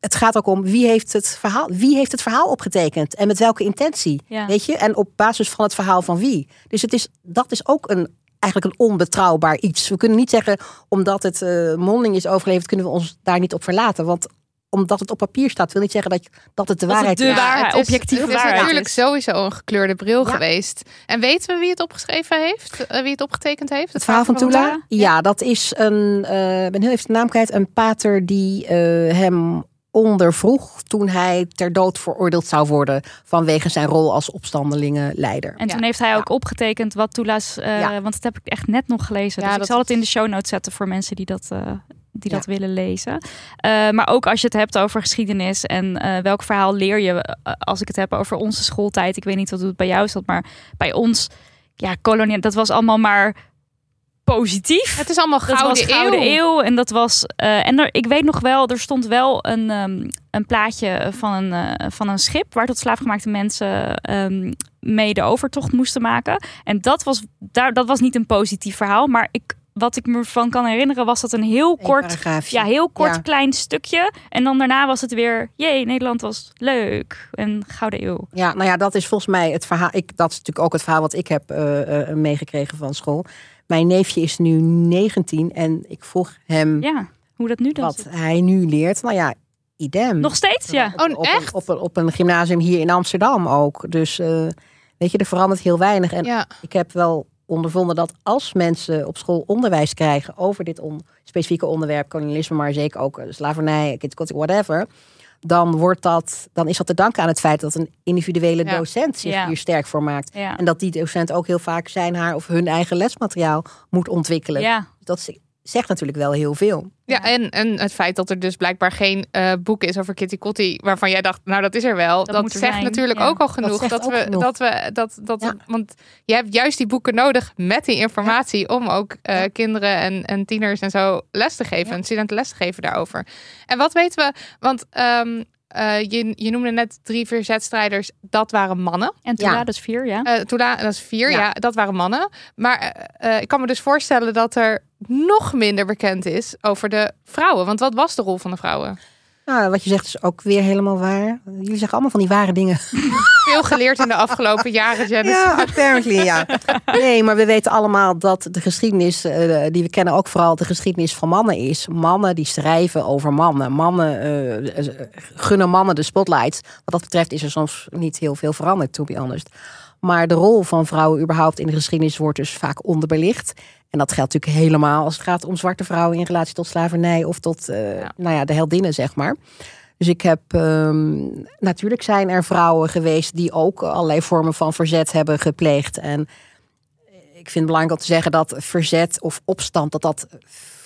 het gaat ook om wie heeft het verhaal, wie heeft het verhaal opgetekend en met welke intentie. Ja. Weet je? En op basis van het verhaal van wie. Dus het is, dat is ook een, eigenlijk een onbetrouwbaar iets. We kunnen niet zeggen, omdat het eh mondeling is overleverd, kunnen we ons daar niet op verlaten. Want omdat het op papier staat, wil niet zeggen dat, je, dat het de Dat waarheid de is. waarheid- het is, objectieve het is waarheid natuurlijk is. sowieso een gekleurde bril Ja. geweest. En weten we wie het opgeschreven heeft? Eh, wie het opgetekend heeft? Het verhaal van Tula? Ja, dat is een, eh, ik ben heel even de naam kwijt, een pater die eh, hem ondervroeg toen hij ter dood veroordeeld zou worden vanwege zijn rol als opstandelingenleider. En Ja. toen heeft hij ook opgetekend wat Toela's, eh, Ja. want dat heb ik echt net nog gelezen. Ja, dus ik zal het in de show notes zetten voor mensen die dat, eh, die Ja. dat willen lezen. Eh, maar ook als je het hebt over geschiedenis en eh, welk verhaal leer je, als ik het heb over onze schooltijd. Ik weet niet wat het bij jou zat, maar bij ons, ja, kolonie, dat was allemaal maar positief. Het is allemaal Dat gouden, was Gouden eeuw. Eeuw. En dat was. eh, en er, ik weet nog wel, er stond wel een, ehm, een plaatje van een, eh, van een schip waar tot slaafgemaakte mensen ehm, mee de overtocht moesten maken. En dat was, daar, dat was niet een positief verhaal. Maar ik, wat ik me van kan herinneren, was dat een heel kort. Ja, heel kort Ja. klein stukje. En dan daarna was het weer, jee, Nederland was leuk. En Gouden Eeuw. Ja, nou ja, dat is volgens mij het verhaal. Ik, dat is natuurlijk ook het verhaal wat ik heb eh, eh, meegekregen van school. Mijn neefje is nu 19 en ik vroeg hem Ja, hoe dat nu dan wat zit. hij nu leert. Nou ja, idem. Nog steeds, ja. Op, Oh, op, echt? Een, op, een, op een gymnasium hier in Amsterdam ook. Dus eh, weet je, er verandert heel weinig. En Ja. ik heb wel ondervonden dat als mensen op school onderwijs krijgen over dit on- specifieke onderwerp, kolonialisme, maar zeker ook eh, slavernij, whatever, dan wordt dat, dan is dat te danken aan het feit dat een individuele Ja. docent zich Ja. hier sterk voor maakt. Ja. En dat die docent ook heel vaak zijn, haar of hun eigen lesmateriaal moet ontwikkelen. ja. Dat zegt natuurlijk wel heel veel. Ja, en, en het feit dat er dus blijkbaar geen eh, boek is over Kitty Kotti, waarvan jij dacht, nou dat is er wel. Dat, er zegt zijn, natuurlijk ja. ook al genoeg. Dat, ook we, genoeg. dat we, dat, dat, Ja. want je hebt juist die boeken nodig met die informatie om ook eh, Ja. kinderen en, en tieners en zo les te geven, en studenten les te geven daarover. En wat weten we? Want ehm, eh, je, je noemde net drie verzetstrijders, dat waren mannen. En toen Ja. dat is vier, ja. Eh Tula, dat is vier, ja. Ja. dat waren mannen. Maar eh, ik kan me dus voorstellen dat er nog minder bekend is over de vrouwen. Want wat was de rol van de vrouwen? Nou, wat je zegt is ook weer helemaal waar. Jullie zeggen allemaal van die ware dingen. [laughs] Veel geleerd in de afgelopen jaren, Janice. Ja, apparently, ja. Nee, maar we weten allemaal dat de geschiedenis eh, die we kennen ook vooral de geschiedenis van mannen is. Mannen die schrijven over mannen. Mannen eh, eh, gunnen mannen de spotlight. Wat dat betreft is er soms niet heel veel veranderd, to be honest. Maar de rol van vrouwen überhaupt in de geschiedenis wordt dus vaak onderbelicht. En dat geldt natuurlijk helemaal als het gaat om zwarte vrouwen in relatie tot slavernij of tot eh, Ja. nou ja, de heldinnen, zeg maar. Dus ik heb, ehm, natuurlijk zijn er vrouwen geweest die ook allerlei vormen van verzet hebben gepleegd. En ik vind het belangrijk om te zeggen dat verzet of opstand, dat dat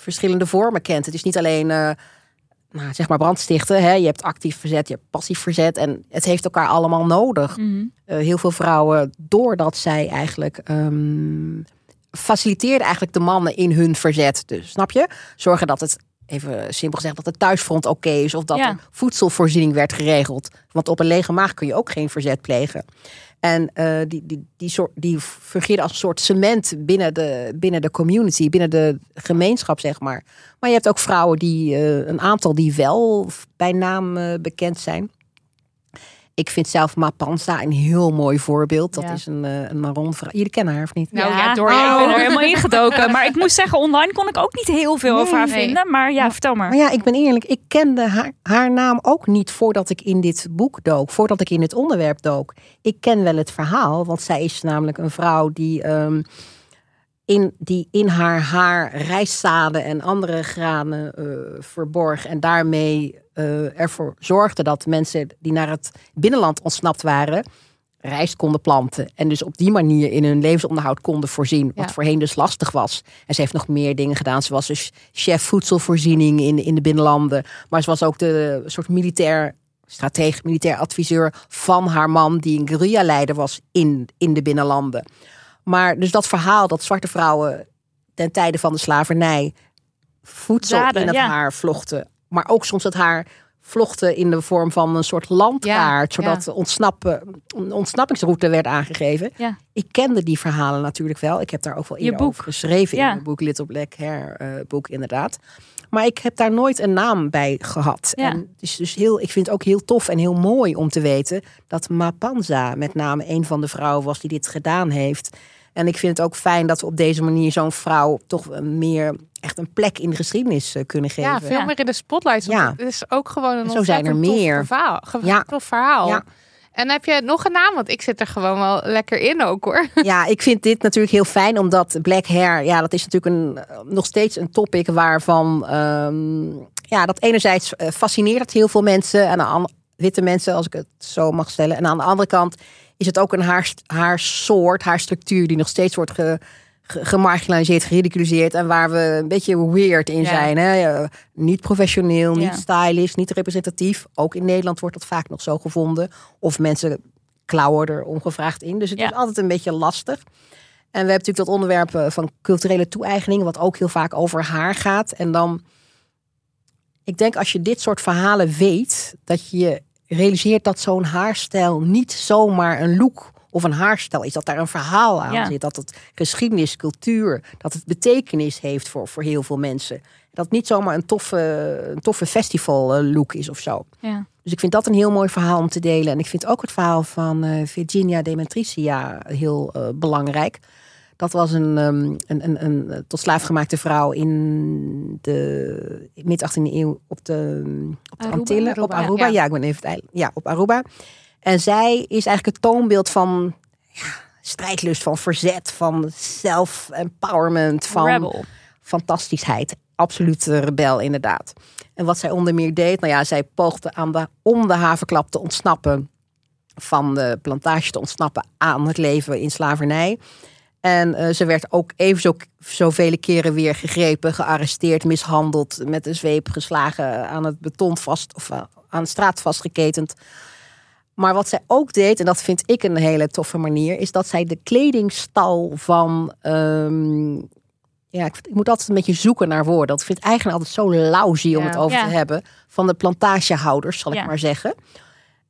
verschillende vormen kent. Het is niet alleen, eh, nou, zeg maar brandstichten. Hè? Je hebt actief verzet, je hebt passief verzet. En het heeft elkaar allemaal nodig. Mhm. Eh, heel veel vrouwen, doordat zij eigenlijk ehm faciliteerden eigenlijk de mannen in hun verzet. Dus snap je? Zorgen dat het, even simpel gezegd, dat het thuisfront oké is. Of dat Ja. er voedselvoorziening werd geregeld. Want op een lege maag kun je ook geen verzet plegen. En eh, die, die, die, soort, die fungeerde als een soort cement binnen de, binnen de community, binnen de gemeenschap, zeg maar. Maar je hebt ook vrouwen die, eh, een aantal die wel bij naam eh, bekend zijn. Ik vind zelf Mapanza een heel mooi voorbeeld. Dat Ja. is een, eh, een Maron vrouw. Jullie kennen haar of niet? Nou ja, door ik ben er helemaal ingedoken. Maar ik moet zeggen, online kon ik ook niet heel veel over haar Nee. vinden. Maar ja, vertel maar. Maar ja, ik ben eerlijk, ik kende haar, haar naam ook niet voordat ik in dit boek dook, voordat ik in het onderwerp dook. Ik ken wel het verhaal, want zij is namelijk een vrouw die, ehm, in, die in haar haar rijstzaden en andere granen eh, verborg en daarmee eh, ervoor zorgde dat mensen die naar het binnenland ontsnapt waren, rijst konden planten. En dus op die manier in hun levensonderhoud konden voorzien. Wat Ja. voorheen dus lastig was. En ze heeft nog meer dingen gedaan. Ze was dus chef voedselvoorziening in, in de binnenlanden. Maar ze was ook de soort militair stratege, militair adviseur van haar man, die een guerrilla-leider was in, in de binnenlanden. Maar dus dat verhaal dat zwarte vrouwen ten tijde van de slavernij voedsel Zaden, in het ja. haar vlochten, maar ook soms het haar vlochten in de vorm van een soort landkaart, Ja, zodat ontsnappen, een ontsnappingsroute werd aangegeven. Ik kende die verhalen natuurlijk wel. Ik heb daar ook wel over geschreven in mijn boek Little Black Hair eh, boek inderdaad. Maar ik heb daar nooit een naam bij gehad. Ja. En het is dus heel, ik vind het ook heel tof en heel mooi om te weten dat Mapanza met name een van de vrouwen was die dit gedaan heeft. En ik vind het ook fijn dat we op deze manier zo'n vrouw toch meer echt een plek in de geschiedenis eh, kunnen geven. Ja, veel Ja. meer in de spotlight. Ja. Het is ook gewoon een Zo zijn er ontzettend tof meer. verhaal. tof verhaal. Ja. En heb je nog een naam? Want ik zit er gewoon wel lekker in ook hoor. [laughs] Ja, ik vind dit natuurlijk heel fijn, omdat black hair, ja, dat is natuurlijk een, eh, nog steeds een topic waarvan, ehm, ja, dat enerzijds eh, fascineert heel veel mensen, en aan witte mensen, als ik het zo mag stellen. En aan de andere kant is het ook een haar, haarsoort, haarstructuur, die nog steeds wordt ge- gemarginaliseerd, geridiculiseerd en waar we een beetje weird in Ja. zijn. Hè? Niet professioneel, Ja. niet stylish, niet representatief. Ook in Nederland wordt dat vaak nog zo gevonden. Of mensen klauwen er ongevraagd in. Dus het Ja. is altijd een beetje lastig. En we hebben natuurlijk dat onderwerp eh, van culturele toe-eigening, wat ook heel vaak over haar gaat. En dan, ik denk als je dit soort verhalen weet, dat je realiseert dat zo'n haarstijl niet zomaar een look of een haarstijl is. Dat daar een verhaal aan Ja. zit. Dat het geschiedenis, cultuur, dat het betekenis heeft voor, voor heel veel mensen. Dat het niet zomaar een toffe, een toffe festival eh, look is of zo. Ja. Dus ik vind dat een heel mooi verhaal om te delen. En ik vind ook het verhaal van eh, Virginia de Matricia heel eh, belangrijk. Dat was een, ehm, een, een, een tot slaaf gemaakte vrouw in de mid-18e eeuw op de, op de Aruba? Antillen. Op Aruba, ja. ja. ik ben even het eiland. Ja, op Aruba. En zij is eigenlijk het toonbeeld van ja, strijdlust, van verzet, van self-empowerment, van Rebel. fantastischheid. Absolute rebel, inderdaad. En wat zij onder meer deed, nou ja, zij poogde aan de, om de havenklap te ontsnappen van de plantage te ontsnappen aan het leven in slavernij. En eh, ze werd ook even zo, zoveel keren weer gegrepen, gearresteerd, mishandeld, met een zweep geslagen, aan het beton vast of eh, aan de straat vastgeketend. Maar wat zij ook deed, en dat vind ik een hele toffe manier, is dat zij de kledingstal van. ehm, ja, ik, ik moet altijd een beetje zoeken naar woorden. Dat vind ik eigenlijk altijd zo lousy om Ja. het over Ja. te hebben. Van de plantagehouders, zal Ja. ik maar zeggen.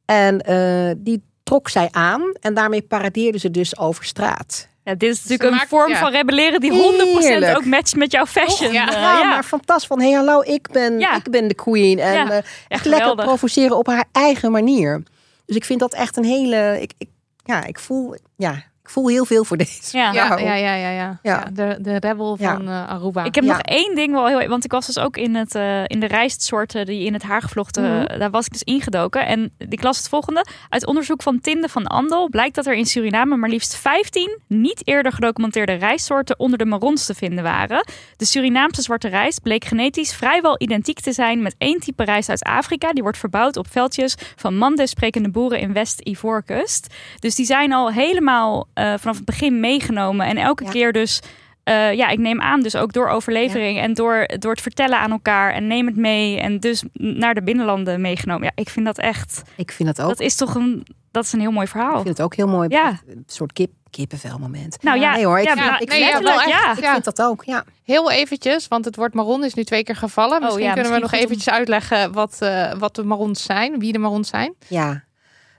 En eh, die trok zij aan en daarmee paradeerde ze dus over straat. Ja, dit is natuurlijk een maakt- vorm ja. van rebelleren die 100% Heerlijk. ook matcht met jouw fashion. Ja. Ja, ja. maar fantastisch. Van, hey, hallo, ik ben, Ja. ik ben de queen. En Ja, eh, Ja, echt lekker provoceren op haar eigen manier. Dus ik vind dat echt een hele... Ik, ik, ja, ik voel, ja, voel heel veel voor deze Ja. Ja, ja, ja, ja, ja. Ja. Ja, de, de rebel Ja. van eh, Aruba. Ik heb Ja. nog één ding wel heel, want ik was dus ook in het in de rijstsoorten die in het haar gevlochten, Mhm. daar was ik dus ingedoken en ik las het volgende: uit onderzoek van Tinde van Andel blijkt dat er in Suriname maar liefst 15 niet eerder gedocumenteerde rijstsoorten onder de marrons te vinden waren. De Surinaamse zwarte rijst bleek genetisch vrijwel identiek te zijn met één type rijst uit Afrika, die wordt verbouwd op veldjes van Mande sprekende boeren in West-Ivoorkust. Dus die zijn al helemaal eh, vanaf het begin meegenomen en elke Ja. keer dus eh, ja, ik neem aan, dus ook door overlevering en door, door het vertellen aan elkaar en neem het mee en dus naar de binnenlanden meegenomen. Ja, ik vind dat echt, Ik vind het ook. dat is toch een, dat is een heel mooi Ik verhaal. vind het ook heel mooi. Ja. Een soort kip, kippenvel moment. Nou ja, nee hoor, ik ja, vind, nou, ik nee, vind ja, dat echt. ja. Ik vind dat ook, ja. Heel eventjes, want het woord marron is nu twee keer gevallen. Misschien ja, kunnen we misschien nog om- eventjes uitleggen wat, eh, wat de marrons zijn. Wie de marrons zijn. Ja,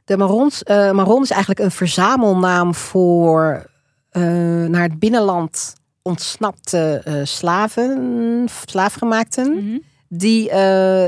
de marrons, eh marron is eigenlijk een verzamelnaam voor eh, naar het binnenland ontsnapte eh, slaven, slaafgemaakten. Mhm. Die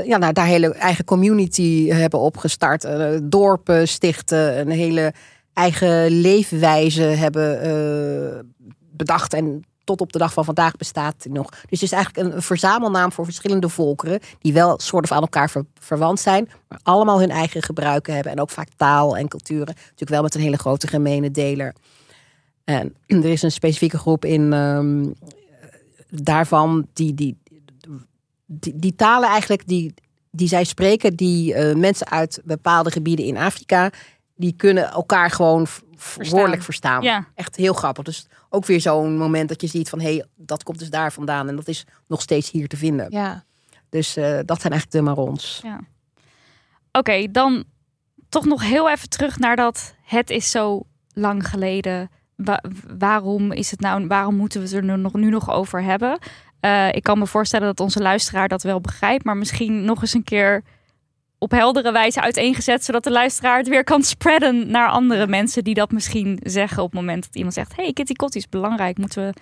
ja, nou, daar hele eigen community hebben opgestart. dorpen stichten, een hele eigen leefwijze hebben bedacht. En tot op de dag van vandaag bestaat nog. Dus het is eigenlijk een, verzamelnaam voor verschillende volkeren. Die wel soort of aan elkaar ver- verwant zijn. Maar allemaal hun eigen gebruiken hebben. En ook vaak taal en culturen. Natuurlijk wel met een hele grote gemene deler. En [clears throat] er is een specifieke groep in ehm, daarvan die, die, die, die talen eigenlijk die, die zij spreken, die eh, mensen uit bepaalde gebieden in Afrika, die kunnen elkaar gewoon behoorlijk verstaan. Ja. Echt heel grappig. Dus ook weer zo'n moment dat je ziet van hé, hey, dat komt dus daar vandaan en dat is nog steeds hier te vinden. Ja. Dus eh, dat zijn eigenlijk de marons. Oké, dan toch nog heel even terug naar dat het is zo lang geleden. Wa- waarom is het nou? Waarom moeten we het er nu nog, nu nog over hebben? Eh, ik kan me voorstellen dat onze luisteraar dat wel begrijpt, maar misschien nog eens een keer op heldere wijze uiteengezet, zodat de luisteraar het weer kan spreaden naar andere mensen die dat misschien zeggen op het moment dat iemand zegt: hey, Kitty Kotti is belangrijk, moeten we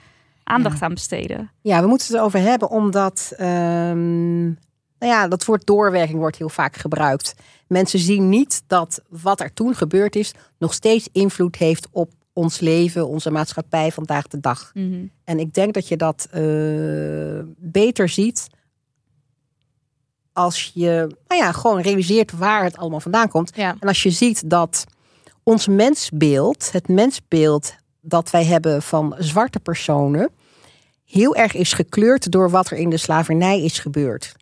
aandacht aan besteden. Ja, we moeten het erover hebben omdat, ehm, nou ja, dat woord doorwerking wordt heel vaak gebruikt. Mensen zien niet dat wat er toen gebeurd is nog steeds invloed heeft op ons leven, onze maatschappij vandaag de dag. Mhm. En ik denk dat je dat eh, beter ziet als je nou ja, gewoon realiseert waar het allemaal vandaan komt. Ja. En als je ziet dat ons mensbeeld, het mensbeeld dat wij hebben van zwarte personen, heel erg is gekleurd door wat er in de slavernij is gebeurd.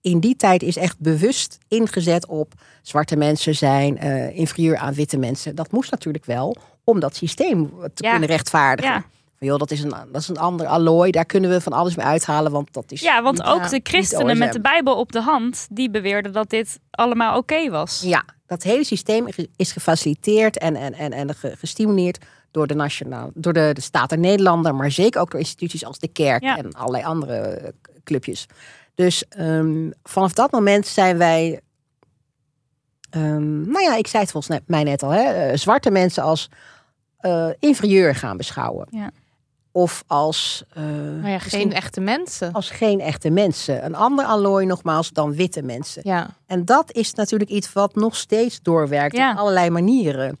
In die tijd is echt bewust ingezet op zwarte mensen zijn eh, inferieur aan witte mensen. Dat moest natuurlijk wel om dat systeem te Ja. kunnen rechtvaardigen. Ja. Van, joh, dat is, een, dat is een ander allooi, daar kunnen we van alles mee uithalen, want dat is. ja, want niet- ook Ja, de christenen met de Bijbel op de hand, die beweerden dat dit allemaal oké was. Ja, dat hele systeem is gefaciliteerd en, en, en, en ge- gestimuleerd door de, nationaal, door de, de Staten Nederlander, maar zeker ook door instituties als de kerk Ja. en allerlei andere eh, clubjes. Dus ehm, vanaf dat moment zijn wij, ehm, nou ja, ik zei het volgens mij net al, hè, eh, zwarte mensen als eh, inferieur gaan beschouwen. Ja. Of als, eh, Nou ja, geen echte mensen. als geen echte mensen. Een ander allooi nogmaals dan witte mensen. Ja. En dat is natuurlijk iets wat nog steeds doorwerkt Ja. op allerlei manieren.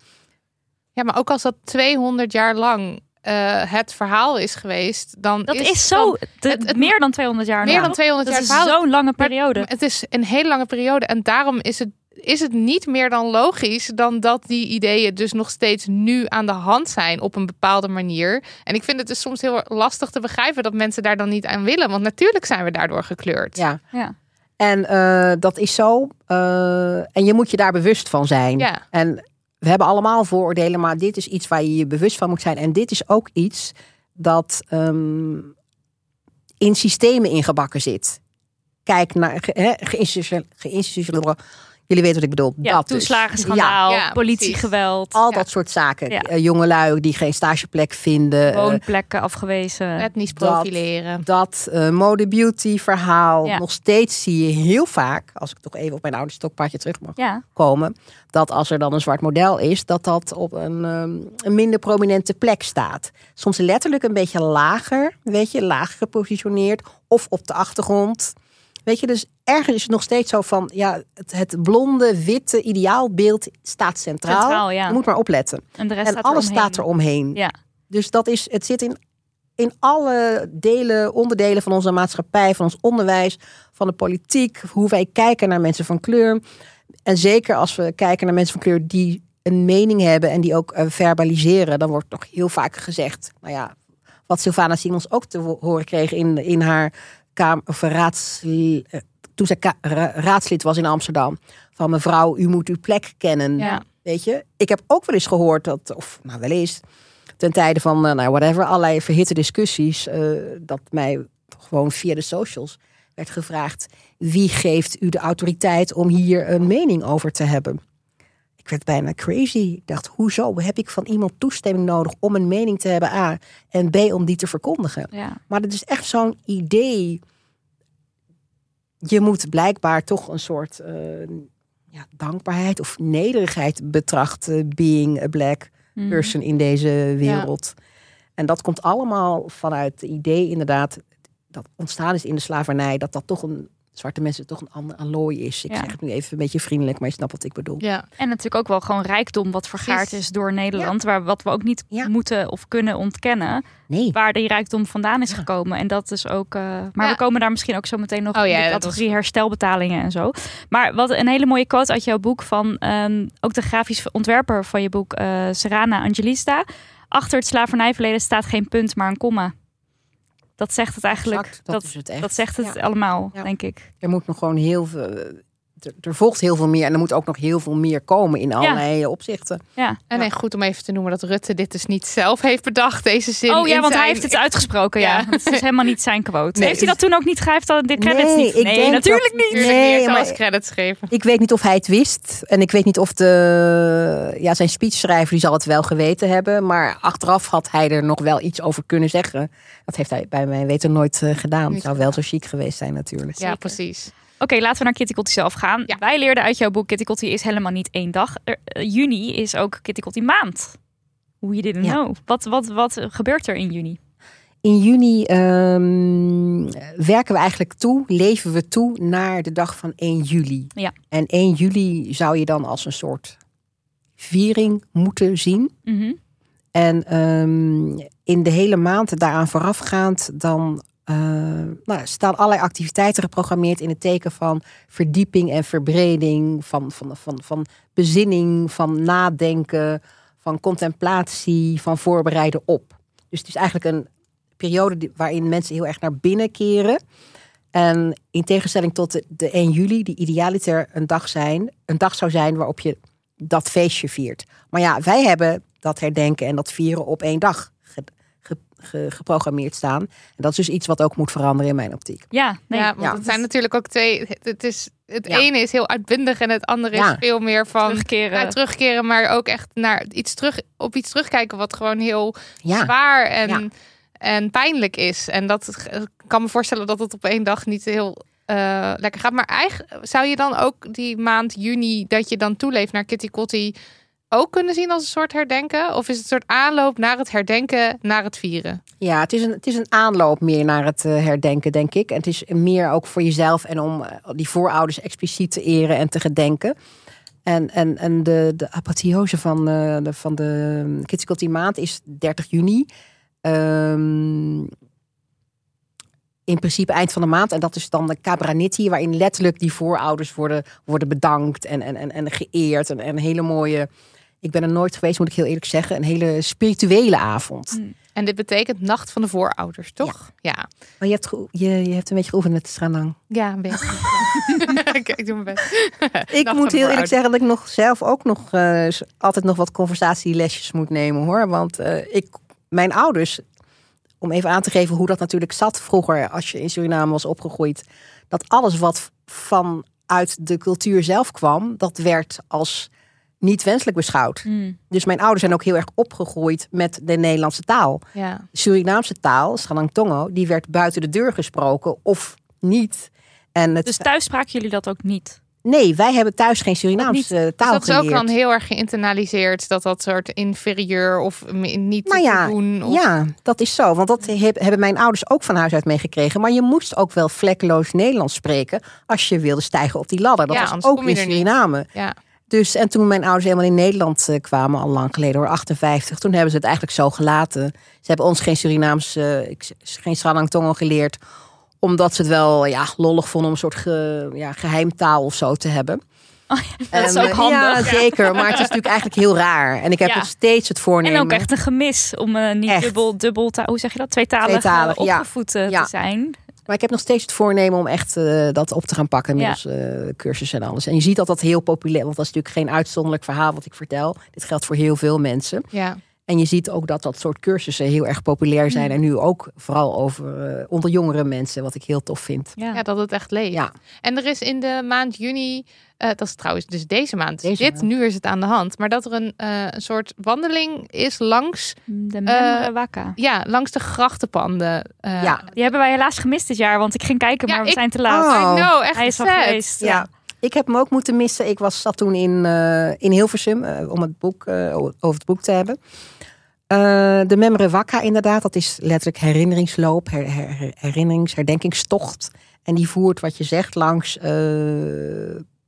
ja, maar ook als dat 200 jaar lang eh, het verhaal is geweest, dan Dat is, is zo, dan- de- het- het- meer dan 200 jaar meer nou. dan 200 Dat jaar is zo'n lange Maar- periode. Het is een hele lange periode en daarom is het, is het niet meer dan logisch dan dat die ideeën dus nog steeds nu aan de hand zijn op een bepaalde manier. En ik vind het dus soms heel lastig te begrijpen dat mensen daar dan niet aan willen, want natuurlijk zijn we daardoor gekleurd. Ja. Ja. En eh, dat is zo. eh, en je moet je daar bewust van zijn. Ja. En we hebben allemaal vooroordelen, maar dit is iets waar je je bewust van moet zijn. En dit is ook iets dat ehm, in systemen ingebakken zit. Kijk naar ge, hè, geïnstitutioneel- geïnstitutioneel- Jullie weten wat ik bedoel. Ja, dat dus. toeslagenschandaal, Ja, politiegeweld, Al Ja. dat soort zaken. Ja. Eh, jongelui die geen stageplek vinden. eh, woonplekken afgewezen. Etnisch Dat- profileren. dat eh, mode-beauty verhaal. Ja. Nog steeds zie je heel vaak, als ik toch even op mijn oude stokpaardje terug mag Ja, komen, dat als er dan een zwart model is, dat dat op een, ehm, een minder prominente plek staat. Soms letterlijk een beetje lager, weet je, laag gepositioneerd of op de achtergrond. Weet je, dus ergens is het nog steeds zo van, ja, het, het blonde, witte ideaalbeeld staat centraal. Centraal, ja. Je moet maar opletten. en de rest En staat alles eromheen. staat er omheen. Ja, Dus dat is, het zit in, in alle delen, onderdelen van onze maatschappij, van ons onderwijs, van de politiek, hoe wij kijken naar mensen van kleur. En zeker als we kijken naar mensen van kleur die een mening hebben en die ook eh, verbaliseren, dan wordt toch heel vaak gezegd, nou ja, wat Sylvana Simons ook te ho- horen kreeg in, in haar kamer, of raads, eh, toen zij ra- raadslid was in Amsterdam. Van mevrouw, u moet uw plek kennen. Ja. Weet je, ik heb ook wel eens gehoord dat, of nou wel eens, ten tijde van, eh, nou whatever, allerlei verhitte discussies, eh, dat mij gewoon via de socials werd gevraagd: wie geeft u de autoriteit om hier een mening over te hebben? Ik werd bijna crazy. Ik dacht, hoezo heb ik van iemand toestemming nodig om een mening te hebben, A, en B, om die te verkondigen? ja. Maar het is echt zo'n idee. Je moet blijkbaar toch een soort eh, ja, dankbaarheid of nederigheid betrachten, being a black Mhm. person in deze wereld. En dat komt allemaal vanuit het idee inderdaad dat ontstaan is in de slavernij, dat dat toch een zwarte mensen toch een ander allooi is. Ik Ja. zeg het nu even een beetje vriendelijk, maar je snapt wat ik bedoel. Ja. En natuurlijk ook wel gewoon rijkdom wat vergaard is door Nederland. Waar, wat we ook niet Ja. moeten of kunnen ontkennen. Nee. Waar die rijkdom vandaan is Ja. gekomen. En dat is ook. eh, maar Ja. we komen daar misschien ook zo meteen nog Oh in ja, de categorie herstelbetalingen en zo. Maar wat een hele mooie quote uit jouw boek van ehm, ook de grafisch ontwerper van je boek, eh Serana Angelista. Achter het slavernijverleden staat geen punt, maar een komma. Dat zegt het eigenlijk. Exact, dat is het echt. dat zegt het Ja. allemaal, Ja. denk ik. Er moet nog gewoon heel veel. Er, er volgt heel veel meer en er moet ook nog heel veel meer komen in allerlei opzichten. Ja. En nee, goed om even te noemen dat Rutte dit dus niet zelf heeft bedacht, deze zin. Oh ja, want hij heeft het uitgesproken. Ja. Ja. [laughs] Het is helemaal niet zijn quote. Nee, heeft hij dat toen ook niet? Heeft dat de credits Nee, niet. ik Nee, denk natuurlijk dat- niet. Nee, hij heeft maar- credits geven. Ik weet niet of hij het wist. En ik weet niet of de, ja, zijn speechschrijver die zal het wel geweten hebben. Maar achteraf had hij er nog wel iets over kunnen zeggen. Dat heeft hij bij mijn weten nooit eh, gedaan. Het zou wel zo chic geweest zijn natuurlijk. Ja, precies. Oké, laten we naar Kitty Kotti zelf gaan. Ja. Wij leerden uit jouw boek Kitty Kotti is helemaal niet één dag. Er- eh, juni is ook Kitty Kotti maand. Hoe je didn't Ja. know. Wat, wat, wat gebeurt er in juni? In juni ehm, werken we eigenlijk toe, leven we toe naar de dag van 1 juli. Ja. En 1 juli zou je dan als een soort viering moeten zien. Mhm. En ehm, in de hele maand daaraan voorafgaand, dan eh, nou, staan allerlei activiteiten geprogrammeerd in het teken van verdieping en verbreding, van, van, van, van bezinning, van nadenken, van contemplatie, van voorbereiden op. Dus het is eigenlijk een periode waarin mensen heel erg naar binnen keren. En in tegenstelling tot de 1 juli, die idealiter een dag, zijn, een dag zou zijn waarop je dat feestje viert. Maar ja, wij hebben dat herdenken en dat vieren op één dag ge- ge- ge- geprogrammeerd staan. En dat is dus iets wat ook moet veranderen in mijn optiek. Ja, nee. ja, want ja. het zijn natuurlijk ook twee. Het, is, het Ja. ene is heel uitbundig en het andere Ja. is veel meer van terugkeren. ja, terugkeren, maar ook echt naar iets terug op iets terugkijken wat gewoon heel Ja, zwaar en, Ja. en pijnlijk is. En dat kan me voorstellen dat het op één dag niet heel eh, lekker gaat. Maar eigenlijk zou je dan ook die maand juni dat je dan toeleeft naar Kitty Kotti ook kunnen zien als een soort herdenken? Of is het een soort aanloop naar het herdenken, naar het vieren? ja het, is een, het is een aanloop meer naar het eh, herdenken, denk ik. En het is meer ook voor jezelf en om eh, die voorouders expliciet te eren en te gedenken. En, en, en de, de apotheose van, eh, de, van de Kitty Kotti maand is 30 juni. Ehm, in principe eind van de maand. En dat is dan de Cabranitti, waarin letterlijk die voorouders worden, worden bedankt en, en, en, en geëerd. En, en hele mooie, ik ben er nooit geweest, moet ik heel eerlijk zeggen, een hele spirituele avond. En dit betekent Nacht van de Voorouders, toch? Ja. Maar je hebt, je, je hebt een beetje geoefend met de Stranang. Ja, een beetje. [laughs] ik, ik doe mijn best. Ik moet heel eerlijk zeggen dat ik nog zelf ook nog eh, altijd nog wat conversatielesjes moet nemen hoor. Want eh, ik, mijn ouders, om even aan te geven hoe dat natuurlijk zat vroeger als je in Suriname was opgegroeid. Dat alles wat vanuit de cultuur zelf kwam, dat werd als niet wenselijk beschouwd. Mm. Dus mijn ouders zijn ook heel erg opgegroeid met de Nederlandse taal. Ja. Surinaamse taal, Sranang Tongo, die werd buiten de deur gesproken of niet. En het, Dus thuis spraken jullie dat ook niet? nee, wij hebben thuis geen Surinaamse Dus taal dat is ook geleerd. dan heel erg geïnternaliseerd. Dat dat soort inferieur of niet Nou ja, te doen. Of... Ja, dat is zo. Want dat heb- hebben mijn ouders ook van huis uit meegekregen. Maar je moest ook wel vlekkeloos Nederlands spreken als je wilde stijgen op die ladder. Dat Ja, was ook in. Suriname. Ja. Dus en toen mijn ouders helemaal in Nederland eh, kwamen, al lang geleden hoor, 58, toen hebben ze het eigenlijk zo gelaten. Ze hebben ons geen Surinaams, eh, geen Sranang Tongo geleerd, omdat ze het wel ja, lollig vonden om een soort ge, ja, geheimtaal of zo te hebben. [laughs] Oh dat is En, ook eh, handig. Ja, zeker. Maar het is natuurlijk eigenlijk heel raar. En ik heb Ja. nog steeds het voornemen. En ook echt een gemis om niet Echt. dubbel, dubbel, hoe zeg je dat? Tweetalig, Tweetalig, ja. opgevoed Ja. te zijn. Maar ik heb nog steeds het voornemen om echt eh, dat op te gaan pakken. Middels eh cursussen en alles. En je ziet dat dat heel populair Want dat is natuurlijk geen uitzonderlijk verhaal wat ik vertel. Dit geldt voor heel veel mensen. Ja. En je ziet ook dat dat soort cursussen heel erg populair zijn. En nu ook vooral over eh, onder jongere mensen. Wat ik heel tof vind. Ja. ja, dat het echt leeft. Ja. En er is in de maand juni, eh, dat is trouwens dus deze maand, Deze dit maand. nu is het aan de hand, maar dat er een, eh, een soort wandeling is langs, De Memre Waka. ja, langs de grachtenpanden. Eh, Ja. Die hebben wij helaas gemist dit jaar, want ik ging kijken, Ja, maar we ik- zijn te laat. Oh. I know, echt Hij is vet. geweest. Ja. Ik heb hem ook moeten missen. Ik was, zat toen in, eh, in Hilversum eh, om het boek, eh, over het boek te hebben. De Memre Wakka inderdaad, dat is letterlijk herinneringsloop, her, her- herinnerings, herdenkingstocht. En die voert wat je zegt langs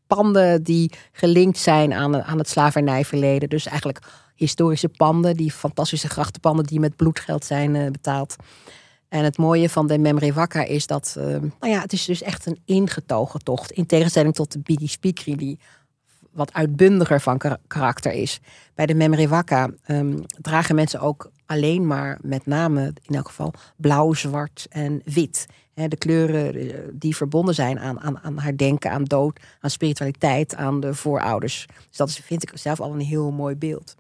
panden die gelinkt zijn aan, aan het slavernijverleden. Dus eigenlijk historische panden, die fantastische grachtenpanden die met bloedgeld zijn betaald. En het mooie van de Memre Wakka is dat, eh, nou ja, het is dus echt een ingetogen tocht. In tegenstelling tot de Bidi Spikri, die wat uitbundiger van kar- karakter is. Bij de Memre Wakka ehm, dragen mensen ook alleen maar, met name in elk geval, blauw, zwart en wit. De kleuren eh, die verbonden zijn aan, aan, aan herdenken, aan dood, aan spiritualiteit, aan de voorouders. Dus dat vind ik zelf al een heel mooi beeld.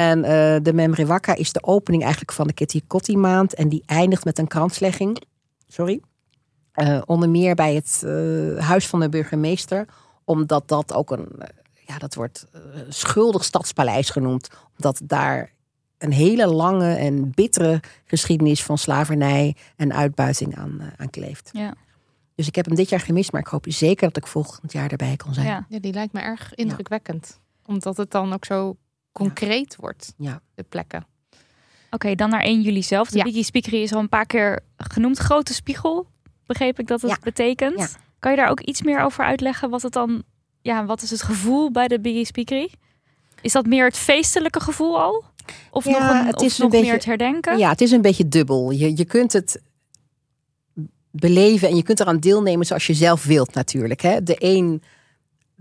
En eh, de Memre Wakka is de opening eigenlijk van de Kitty Kotti maand. En die eindigt met een kranslegging. Sorry. Eh, onder meer bij het eh, huis van de burgemeester. Omdat dat ook een, ja, dat wordt schuldig stadspaleis genoemd. Omdat daar een hele lange en bittere geschiedenis van slavernij en uitbuiting aan, aan kleeft. Ja. Dus ik heb hem dit jaar gemist, maar ik hoop zeker dat ik volgend jaar erbij kan zijn. Ja. Ja, die lijkt me erg indrukwekkend. Omdat het dan ook zo concreet wordt, Ja. de plekken. Oké, dan naar 1 juli zelf. De Ja. Biggie Speakery is al een paar keer genoemd. Grote spiegel, begreep ik dat het Ja. betekent. Ja. Kan je daar ook iets meer over uitleggen? Wat het dan, ja, wat is het gevoel bij de Biggie Speakery? Is dat meer het feestelijke gevoel al? Of Ja, nog, een, het of is een nog beetje- meer het herdenken? Ja, het is een beetje dubbel. Je, je kunt het beleven en je kunt eraan deelnemen zoals je zelf wilt natuurlijk. Hè. De een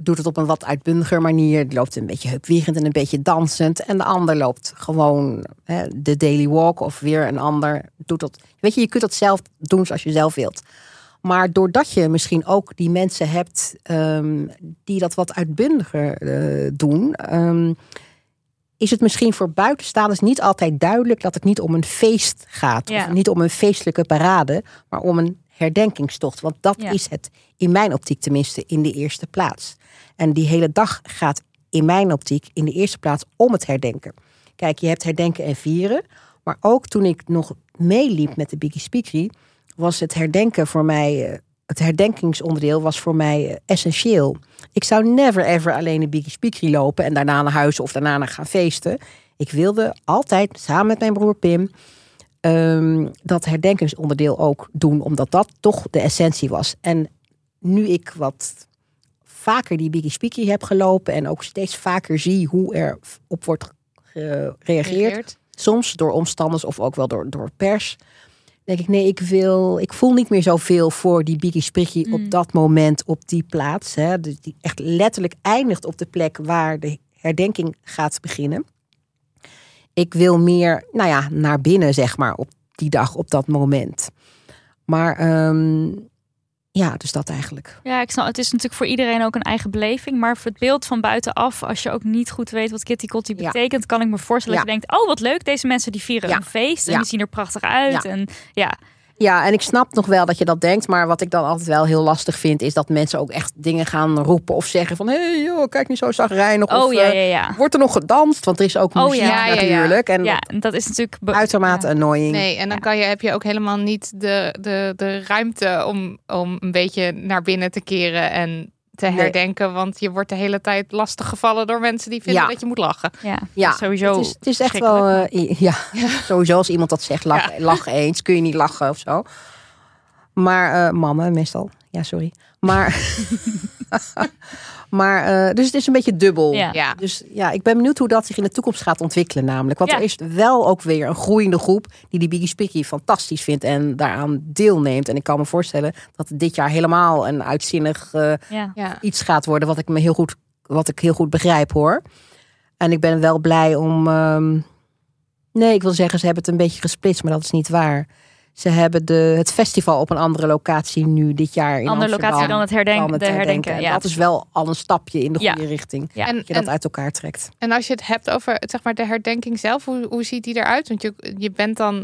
doet het op een wat uitbundiger manier. Die loopt een beetje heupwierend en een beetje dansend. En de ander loopt gewoon hè, de daily walk of weer een ander doet dat. Weet je, je kunt dat zelf doen zoals je zelf wilt. Maar doordat je misschien ook die mensen hebt ehm, die dat wat uitbundiger eh, doen, ehm, is het misschien voor buitenstaanders niet altijd duidelijk dat het niet om een feest gaat. Ja. Of niet om een feestelijke parade, maar om een herdenkingstocht. Want dat Ja. is het, in mijn optiek tenminste, in de eerste plaats. En die hele dag gaat in mijn optiek in de eerste plaats om het herdenken. Kijk, je hebt herdenken en vieren. Maar ook toen ik nog meeliep met de Biggie Speakery, was het herdenken voor mij, eh, het herdenkingsonderdeel was voor mij eh, essentieel. Ik zou never ever alleen de Biggie Speakery lopen en daarna naar huis of daarna naar gaan feesten. Ik wilde altijd samen met mijn broer Pim ehm, dat herdenkingsonderdeel ook doen, omdat dat toch de essentie was. En nu ik wat vaker die Biggie Speakery heb gelopen en ook steeds vaker zie hoe er op wordt gereageerd, soms door omstanders of ook wel door, door pers. Denk ik, nee, ik wil, ik voel niet meer zoveel voor die Biggie Spriggy Mm. op dat moment, op die plaats. Hè, dus die echt letterlijk eindigt op de plek waar de herdenking gaat beginnen. Ik wil meer, nou ja, naar binnen, zeg maar, op die dag, op dat moment. Maar ehm, ja, dus dat eigenlijk. Ja, ik snap. Het is natuurlijk voor iedereen ook een eigen beleving. Maar voor het beeld van buitenaf, als je ook niet goed weet wat Kitty Kotti Ja. betekent, kan ik me voorstellen Ja. dat je denkt: oh, wat leuk, deze mensen die vieren Ja. een feest en die zien er prachtig uit. En ja, Ja, en ik snap nog wel dat je dat denkt. Maar wat ik dan altijd wel heel lastig vind, is dat mensen ook echt dingen gaan roepen of zeggen van hé hey, joh, kijk niet zo zagrijnig. oh of, ja, eh, ja, ja. Wordt er nog gedanst? Want er is ook Oh, muziek ja, ja, ja. natuurlijk. En Ja, en dat is natuurlijk. uitermate ja. annoying. Nee, en dan Ja. kan je, heb je ook helemaal niet de, de, de ruimte om, om een beetje naar binnen te keren en te Nee. herdenken. Want je wordt de hele tijd lastig gevallen door mensen die vinden Ja. dat je moet lachen. Ja, Ja, sowieso. Het is, het is echt wel, eh, ja, [laughs] sowieso als iemand dat zegt, lach, lach eens, kun je niet lachen of zo. Maar eh, mannen meestal, ja sorry. Maar, [laughs] maar eh, dus het is een beetje dubbel. Ja. Ja. Dus ja, ik ben benieuwd hoe dat zich in de toekomst gaat ontwikkelen namelijk. Want Ja. er is wel ook weer een groeiende groep die die Biggie Spicky fantastisch vindt en daaraan deelneemt. En ik kan me voorstellen dat het dit jaar helemaal een uitzinnig eh, Ja. Iets gaat worden wat ik me heel goed, wat ik heel goed begrijp hoor. En ik ben wel blij om. ehm, nee, ik wil zeggen, ze hebben het een beetje gesplitst, maar dat is niet waar. Ze hebben de, het festival op een andere locatie nu dit jaar in Andere Amsterdam. locatie dan het herdenken. dan het de herdenken. herdenken. En Ja. dat is wel al een stapje in de Ja. goede richting. Ja. En, Dat je dat en, uit elkaar trekt. en als je het hebt over zeg maar, de herdenking zelf, hoe, hoe ziet die eruit? Want je, je bent dan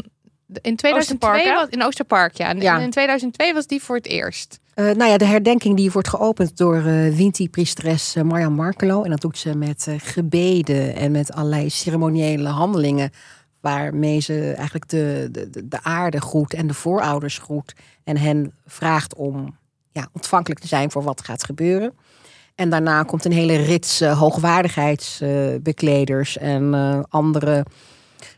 in 2002 Oosterpark, was, in Oosterpark, ja. En Ja. in 2002 was die voor het eerst. Eh, nou ja, de herdenking die wordt geopend door eh Winti-priesteres eh, Marjan Markelo. En dat doet ze met eh, gebeden en met allerlei ceremoniële handelingen. Waarmee ze eigenlijk de, de, de- de aarde groet en de voorouders groet. En hen vraagt om ja, ontvankelijk te zijn voor wat gaat gebeuren. En daarna komt een hele rits eh, hoogwaardigheidsbekleders en eh, andere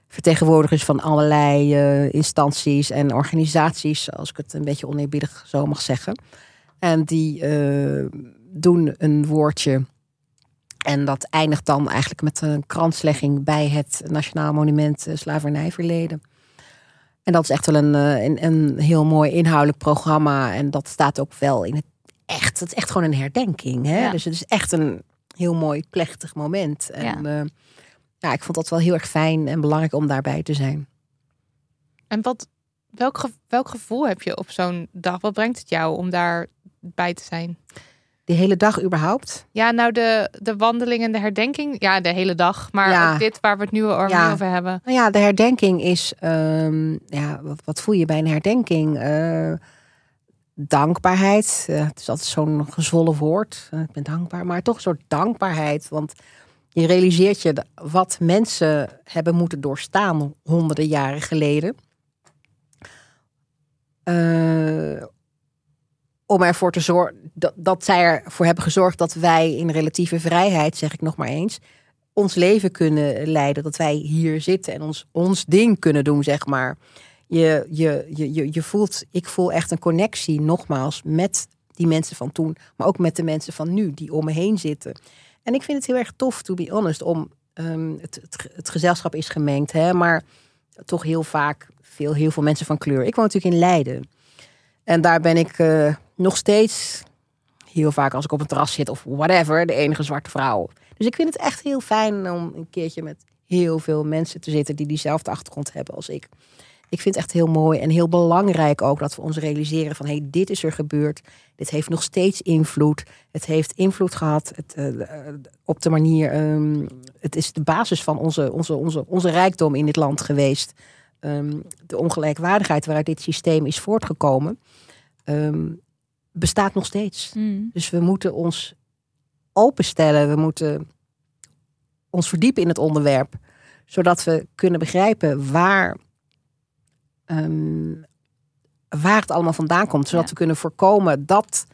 vertegenwoordigers van allerlei eh, instanties en organisaties, als ik het een beetje oneerbiedig zo mag zeggen. En die doen een woordje. En dat eindigt dan eigenlijk met een kranslegging bij het Nationaal Monument eh, Slavernijverleden. En dat is echt wel een, eh, een, een heel mooi inhoudelijk programma. En dat staat ook wel in het echt. Het is echt gewoon een herdenking. Hè? Ja. Dus het is echt een heel mooi plechtig moment. En Ja. ja. ja, ik vond dat wel heel erg fijn en belangrijk om daarbij te zijn. En wat, welk, welk gevoel heb je op zo'n dag? Wat brengt het jou om daar bij te zijn? De hele dag überhaupt. Ja, nou de, de wandeling en de herdenking. Ja, de hele dag. Maar Ja. ook dit waar we het nu over, Ja. over hebben. Nou ja, de herdenking is, ehm, ja, wat, wat voel je bij een herdenking? Eh, dankbaarheid. Eh, het is altijd zo'n gezwollen woord. Eh, ik ben dankbaar, maar toch een soort dankbaarheid. Want je realiseert je wat mensen hebben moeten doorstaan honderden jaren geleden. Om ervoor te zorgen dat, dat zij ervoor hebben gezorgd dat wij in relatieve vrijheid, zeg ik nog maar eens, ons leven kunnen leiden. Dat wij hier zitten en ons, ons ding kunnen doen, zeg maar. Je, je, je, je, je voelt, ik voel echt een connectie, nogmaals, met die mensen van toen, maar ook met de mensen van nu die om me heen zitten. En ik vind het heel erg tof, to be honest, om ehm, het, het, het gezelschap is gemengd, hè, maar toch heel vaak veel, heel veel mensen van kleur. Ik woon natuurlijk in Leiden. En daar ben ik eh, nog steeds heel vaak als ik op een terras zit of whatever, de enige zwarte vrouw. Dus ik vind het echt heel fijn om een keertje met heel veel mensen te zitten die diezelfde achtergrond hebben als ik. Ik vind het echt heel mooi en heel belangrijk ook dat we ons realiseren van hey, dit is er gebeurd. Dit heeft nog steeds invloed. Het heeft invloed gehad het, uh, op de manier. Um, het is de basis van onze, onze, onze, onze rijkdom in dit land geweest. Um, de ongelijkwaardigheid waaruit dit systeem is voortgekomen, um, bestaat nog steeds. Mm. Dus we moeten ons openstellen. We moeten ons verdiepen in het onderwerp. Zodat we kunnen begrijpen waar, um, waar het allemaal vandaan komt. Zodat Ja. we kunnen voorkomen dat,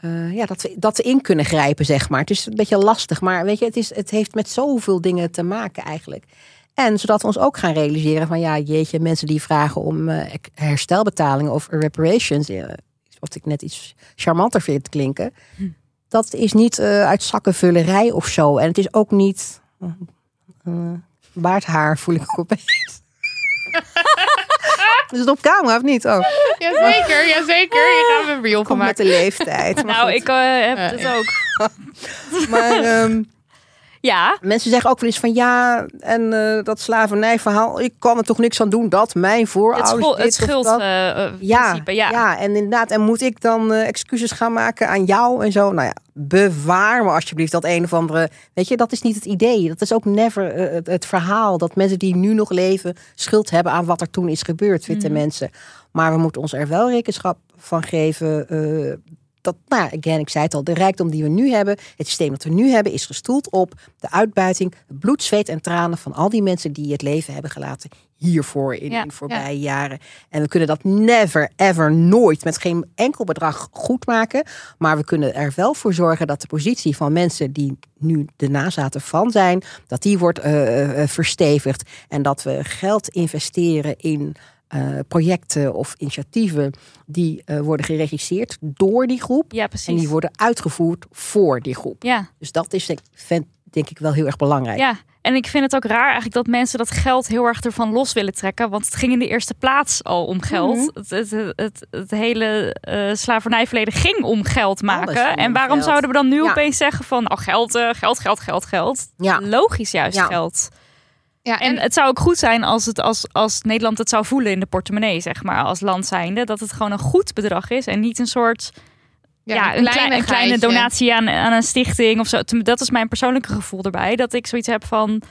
uh, ja, dat, we, dat we in kunnen grijpen, zeg maar. Het is een beetje lastig, maar weet je, het, is, het heeft met zoveel dingen te maken eigenlijk. En zodat we ons ook gaan realiseren van ja, jeetje, mensen die vragen om uh, herstelbetalingen of reparations. Wat ik net iets charmanter vind klinken. Hm. Dat is niet uh, uit zakkenvullerij of zo. En het is ook niet. Uh, baardhaar voel ik ook opeens. [laughs] is het op camera of niet? Oh. Jazeker, jazeker. Je gaat een reel van met de leeftijd. nou, ik uh, heb het ook. [laughs] maar um, ja. Mensen zeggen ook wel eens van ja, en uh, dat slavernijverhaal, ik kan er toch niks aan doen dat mijn voorouders. Het, schuld, het schuld uh, ja, ja, ja, en inderdaad, en moet ik dan uh, excuses gaan maken aan jou en zo? Nou ja, bewaar me alsjeblieft dat een of andere. Weet je, dat is niet het idee. Dat is ook never het, het, verhaal dat mensen die nu nog leven schuld hebben aan wat er toen is gebeurd, witte mm. mensen. Maar we moeten ons er wel rekenschap van geven uh, dat, nou, again, ik zei het al, de rijkdom die we nu hebben, het systeem dat we nu hebben, is gestoeld op de uitbuiting, bloed, zweet en tranen van al die mensen die het leven hebben gelaten hiervoor in, ja, in voorbije ja. jaren. En we kunnen dat never, ever, nooit met geen enkel bedrag goed maken. Maar we kunnen er wel voor zorgen dat de positie van mensen die nu de nazaten van zijn, dat die wordt uh, uh, verstevigd. En dat we geld investeren in uh, projecten of initiatieven die uh, worden geregisseerd door die groep. Ja, precies. En die worden uitgevoerd voor die groep. Ja. Dus dat is denk, denk ik wel heel erg belangrijk. Ja, en ik vind het ook raar eigenlijk dat mensen dat geld heel erg ervan los willen trekken. Want het ging in de eerste plaats al om geld. Mhm. Mm -hmm. het, het, het, het, hele uh, slavernijverleden ging om geld maken. En waarom geld. zouden we dan nu ja. opeens zeggen van oh, geld, uh, geld, geld, geld, geld. Ja. Logisch juist ja. geld. Ja, en, en, het zou ook goed zijn als, het, als, als Nederland het zou voelen in de portemonnee, zeg maar, als land zijnde. Dat het gewoon een goed bedrag is en niet een soort. Ja, ja een, kleine, een, kleine donatie aan, aan een stichting of zo. Dat is mijn persoonlijke gevoel erbij. Dat ik zoiets heb van.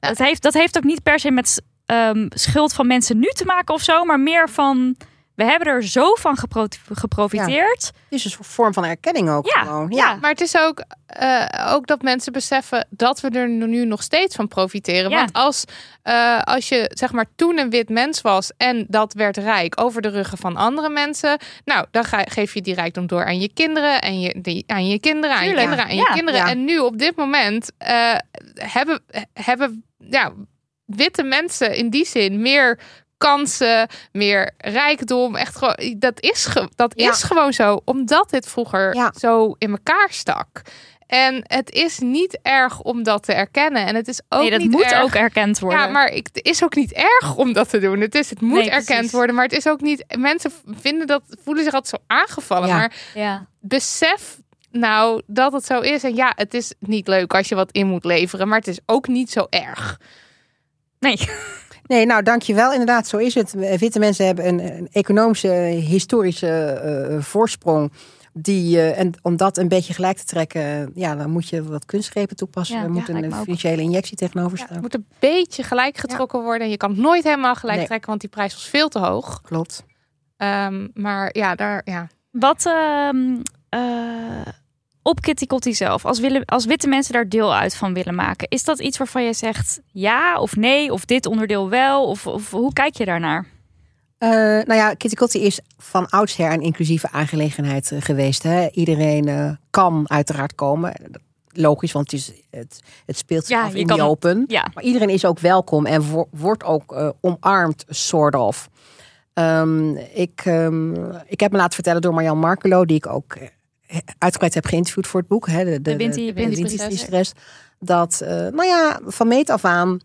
Dat, heeft, dat heeft ook niet per se met um, schuld van mensen nu te maken of zo, maar meer van. We hebben er zo van gepro geprofiteerd. Ja. Het is een vorm van erkenning ook ja, gewoon. Ja. ja, maar het is ook, uh, ook dat mensen beseffen dat we er nu nog steeds van profiteren. Ja. Want als, uh, als je zeg maar toen een wit mens was en dat werd rijk over de ruggen van andere mensen. Nou, dan ga, geef je die rijkdom door aan je kinderen en je, die, aan je kinderen, aan Tuurlijk. je kinderen, aan je Ja. kinderen. Ja. En nu op dit moment uh, hebben, hebben ja, witte mensen in die zin meer kansen, meer rijkdom. Echt gewoon, dat is, ge, dat Ja. is gewoon zo, omdat dit vroeger Ja. zo in elkaar stak. En het is niet erg om dat te erkennen. En het is ook nee, dat niet moet erg. ook erkend worden. Ja, maar ik, het is ook niet erg om dat te doen. Het, is, het moet Nee, precies. erkend worden, maar het is ook niet. Mensen vinden dat, voelen zich altijd zo aangevallen. Ja. Maar ja. besef nou dat het zo is. En ja, het is niet leuk als je wat in moet leveren, maar het is ook niet zo erg. Nee. Nee, nou dankjewel. Inderdaad, zo is het. Witte mensen hebben een, een economische, historische uh, voorsprong. Die, uh, en om dat een beetje gelijk te trekken, ja, dan moet je wat kunstgrepen toepassen. Ja, er ja, moet lijkt een financiële injectie tegenover Ja, staan. het moet een beetje gelijk getrokken worden. En je kan het nooit helemaal gelijk Nee. trekken, want die prijs was veel te hoog. Klopt. Um, maar ja, daar, ja. Wat uh, op Kitty Kotti zelf, als, willen, als witte mensen daar deel uit van willen maken, is dat iets waarvan je zegt ja of nee, of dit onderdeel wel? Of, of hoe kijk je daarnaar? Eh, nou ja, Kitty Kotti is van oudsher een inclusieve aangelegenheid eh, geweest. Hè? Iedereen eh, kan uiteraard komen. Logisch, want het, is, het, het speelt zich Ja, af in de het- open. Ja, Maar iedereen is ook welkom en wo- wordt ook omarmd, sort of. Ehm, ik, ehm, ik heb me laten vertellen door Marjan Markelo, die ik ook uitgebreid heb geïnterviewd voor het boek. Hè, de, De Winti- de, Winti Winti Prinses. Stress. Dat, eh, nou ja, van meet af aan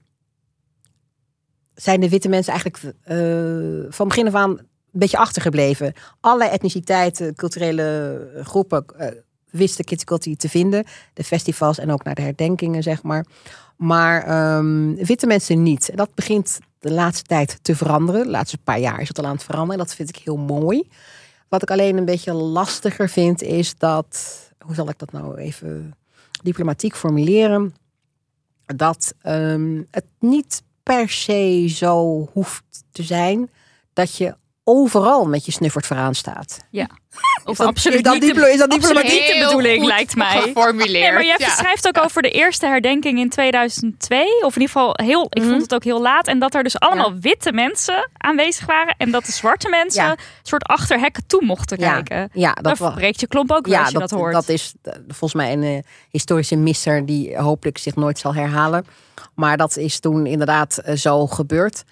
zijn de witte mensen eigenlijk eh, van begin af aan een beetje achtergebleven. Allerlei etniciteiten, culturele groepen eh, wisten Kitty te vinden. De festivals en ook naar de herdenkingen, zeg maar. Maar ehm, witte mensen niet. En dat begint de laatste tijd te veranderen. De laatste paar jaar is het al aan het veranderen. En dat vind ik heel mooi. Wat ik alleen een beetje lastiger vind, is dat. Hoe zal ik dat nou even diplomatiek formuleren? Dat ehm, het niet per se zo hoeft te zijn dat je overal met je snuffert vooraan staat. [laughs] of Is dat- absoluut is dat niet de- diplo- is dat diplomatiek? de bedoeling, goed lijkt mij. Geformuleerd. Nee, maar jij ja. schrijft ook over de eerste herdenking in 2002. Of in ieder geval, heel, ik Mhm. vond het ook heel laat. En dat er dus allemaal witte mensen aanwezig waren. En dat de zwarte mensen Ja. een soort achter hekken toe mochten Ja, kijken. Ja, Dat dat Dan was. breekt je klomp ook als je dat, hoort. dat is eh, volgens mij een eh, historische misser die hopelijk zich nooit zal herhalen. Maar dat is toen inderdaad eh, zo gebeurd.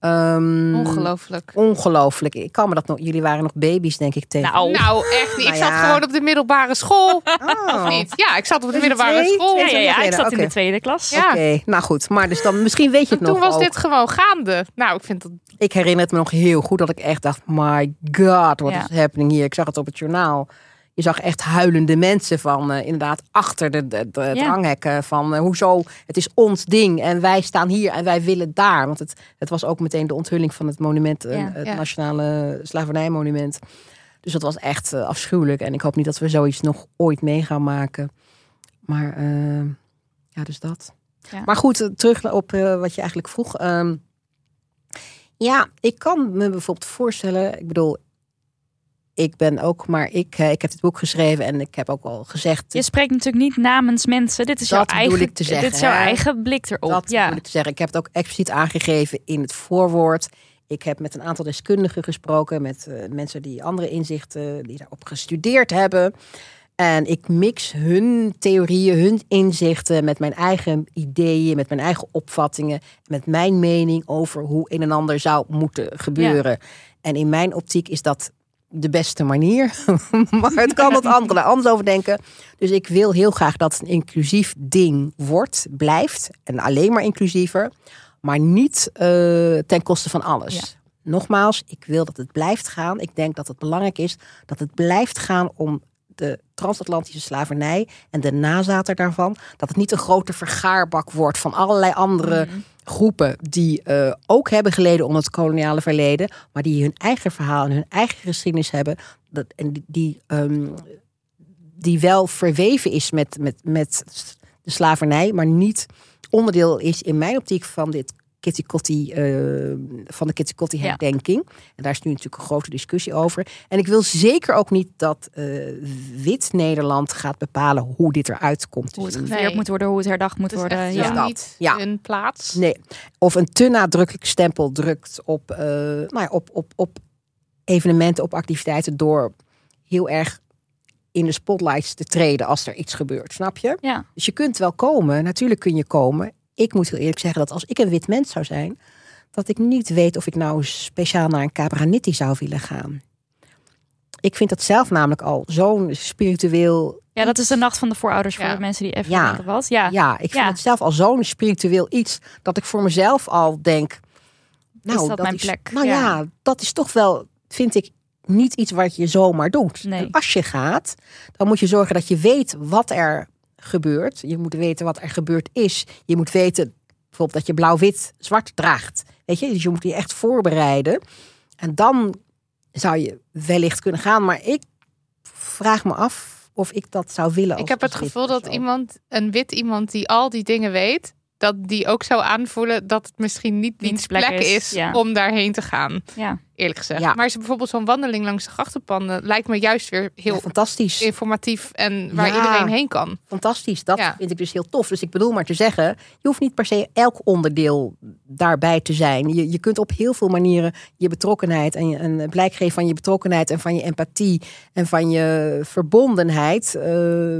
Ehm, Ongelooflijk. Ongelooflijk. Ik kan me dat nog. Jullie waren nog baby's, denk ik tegen. Nou, Nou, echt niet. Ik Nou zat ja. gewoon op de middelbare school. Oh. Of niet? Ja, ik zat op de middelbare twee? school. ja, ja, ja, ik zat in de tweede klas. Ja. Oké, nou goed. Maar dus dan misschien weet je het toen nog was ook. dit gewoon gaande. Nou, ik vind dat... Ik herinner het me nog heel goed dat ik echt dacht: my god, wat Ja. is happening hier? Ik zag het op het journaal. Je zag echt huilende mensen van eh, inderdaad achter de, de, de, het Ja. hanghekken. Van eh, hoezo, het is ons ding en wij staan hier en wij willen daar. Want het, het was ook meteen de onthulling van het monument, eh, het Ja. nationale slavernijmonument. Dus dat was echt afschuwelijk. En ik hoop niet dat we zoiets nog ooit mee gaan maken. Maar ja, dus dat. Maar goed, terug op wat je eigenlijk vroeg. Ehm, ja, ik kan me bijvoorbeeld voorstellen. Ik bedoel, ik ben ook maar ik. hè, Ik heb het boek geschreven en ik heb ook al gezegd. Je spreekt natuurlijk niet namens mensen. Dit is jouw eigen, ik te zeggen, dit is jouw eigen blik erop. dat ja. ik te zeggen. Ik heb het ook expliciet aangegeven in het voorwoord. Ik heb met een aantal deskundigen gesproken, met eh, mensen die andere inzichten, die daarop gestudeerd hebben. En ik mix hun theorieën, hun inzichten met mijn eigen ideeën, met mijn eigen opvattingen, met mijn mening over hoe een en ander zou moeten gebeuren. En in mijn optiek is dat de beste manier. [laughs] maar het kan dat anderen anders over denken. Dus ik wil heel graag dat het een inclusief ding wordt, blijft. En alleen maar inclusiever. Maar niet eh, ten koste van alles. Ja. Nogmaals, ik wil dat het blijft gaan. Ik denk dat het belangrijk is dat het blijft gaan om de transatlantische slavernij en de nazaten daarvan. Dat het niet een grote vergaarbak wordt van allerlei andere Mhm. groepen die eh, ook hebben geleden onder het koloniale verleden, maar die hun eigen verhaal en hun eigen geschiedenis hebben. Dat, en die, die, ehm, die wel verweven is met, met, met de slavernij, maar niet onderdeel is in mijn optiek van dit Kitty Kotti, eh, van de Kitty Kotti Ja. herdenking. En daar is nu natuurlijk een grote discussie over. En ik wil zeker ook niet dat eh, wit Nederland gaat bepalen hoe dit eruit komt. Hoe het zien. gevierd Nee. moet worden, hoe het herdacht moet Het is worden. echt Ja. dat. niet Ja. een plaats. Nee, of een te nadrukkelijk stempel drukt op, eh, nou ja, op, op, op evenementen, op activiteiten door heel erg in de spotlights te treden als er iets gebeurt, snap je? Ja. Dus je kunt wel komen, natuurlijk kun je komen. Ik moet heel eerlijk zeggen dat als ik een wit mens zou zijn, dat ik niet weet of ik nou speciaal naar een Cabraniti zou willen gaan. Ik vind dat zelf namelijk al zo'n spiritueel ja, dat is de nacht van de voorouders voor Ja. de mensen die even Ja. wat. Ja. Ja, ik vind Ja. het zelf al zo'n spiritueel iets dat ik voor mezelf al denk. Nou, dat mijn plek? Nou ja. Ja. dat is toch wel, vind ik, niet iets wat je zomaar doet. Nee. En als je gaat, dan moet je zorgen dat je weet wat er gebeurt. Je moet weten wat er gebeurd is. Je moet weten bijvoorbeeld dat je blauw-wit-zwart draagt. Weet je, dus je moet je echt voorbereiden. En dan zou je wellicht kunnen gaan. Maar ik vraag me af of ik dat zou willen. Ik heb het gevoel dat iemand, een wit iemand die al die dingen weet, dat die ook zou aanvoelen dat het misschien niet Niet diens plek plek is, is, ja. om daarheen te gaan. Ja. Eerlijk gezegd. Ja. Maar is bijvoorbeeld zo'n wandeling langs de grachtenpanden lijkt me juist weer heel Ja, fantastisch. informatief en waar Ja. iedereen heen kan. Fantastisch. Dat Ja. vind ik dus heel tof. Dus ik bedoel maar te zeggen, je hoeft niet per se elk onderdeel daarbij te zijn. Je, je kunt op heel veel manieren je betrokkenheid en je, een blijk geven van je betrokkenheid en van je empathie en van je verbondenheid. eh,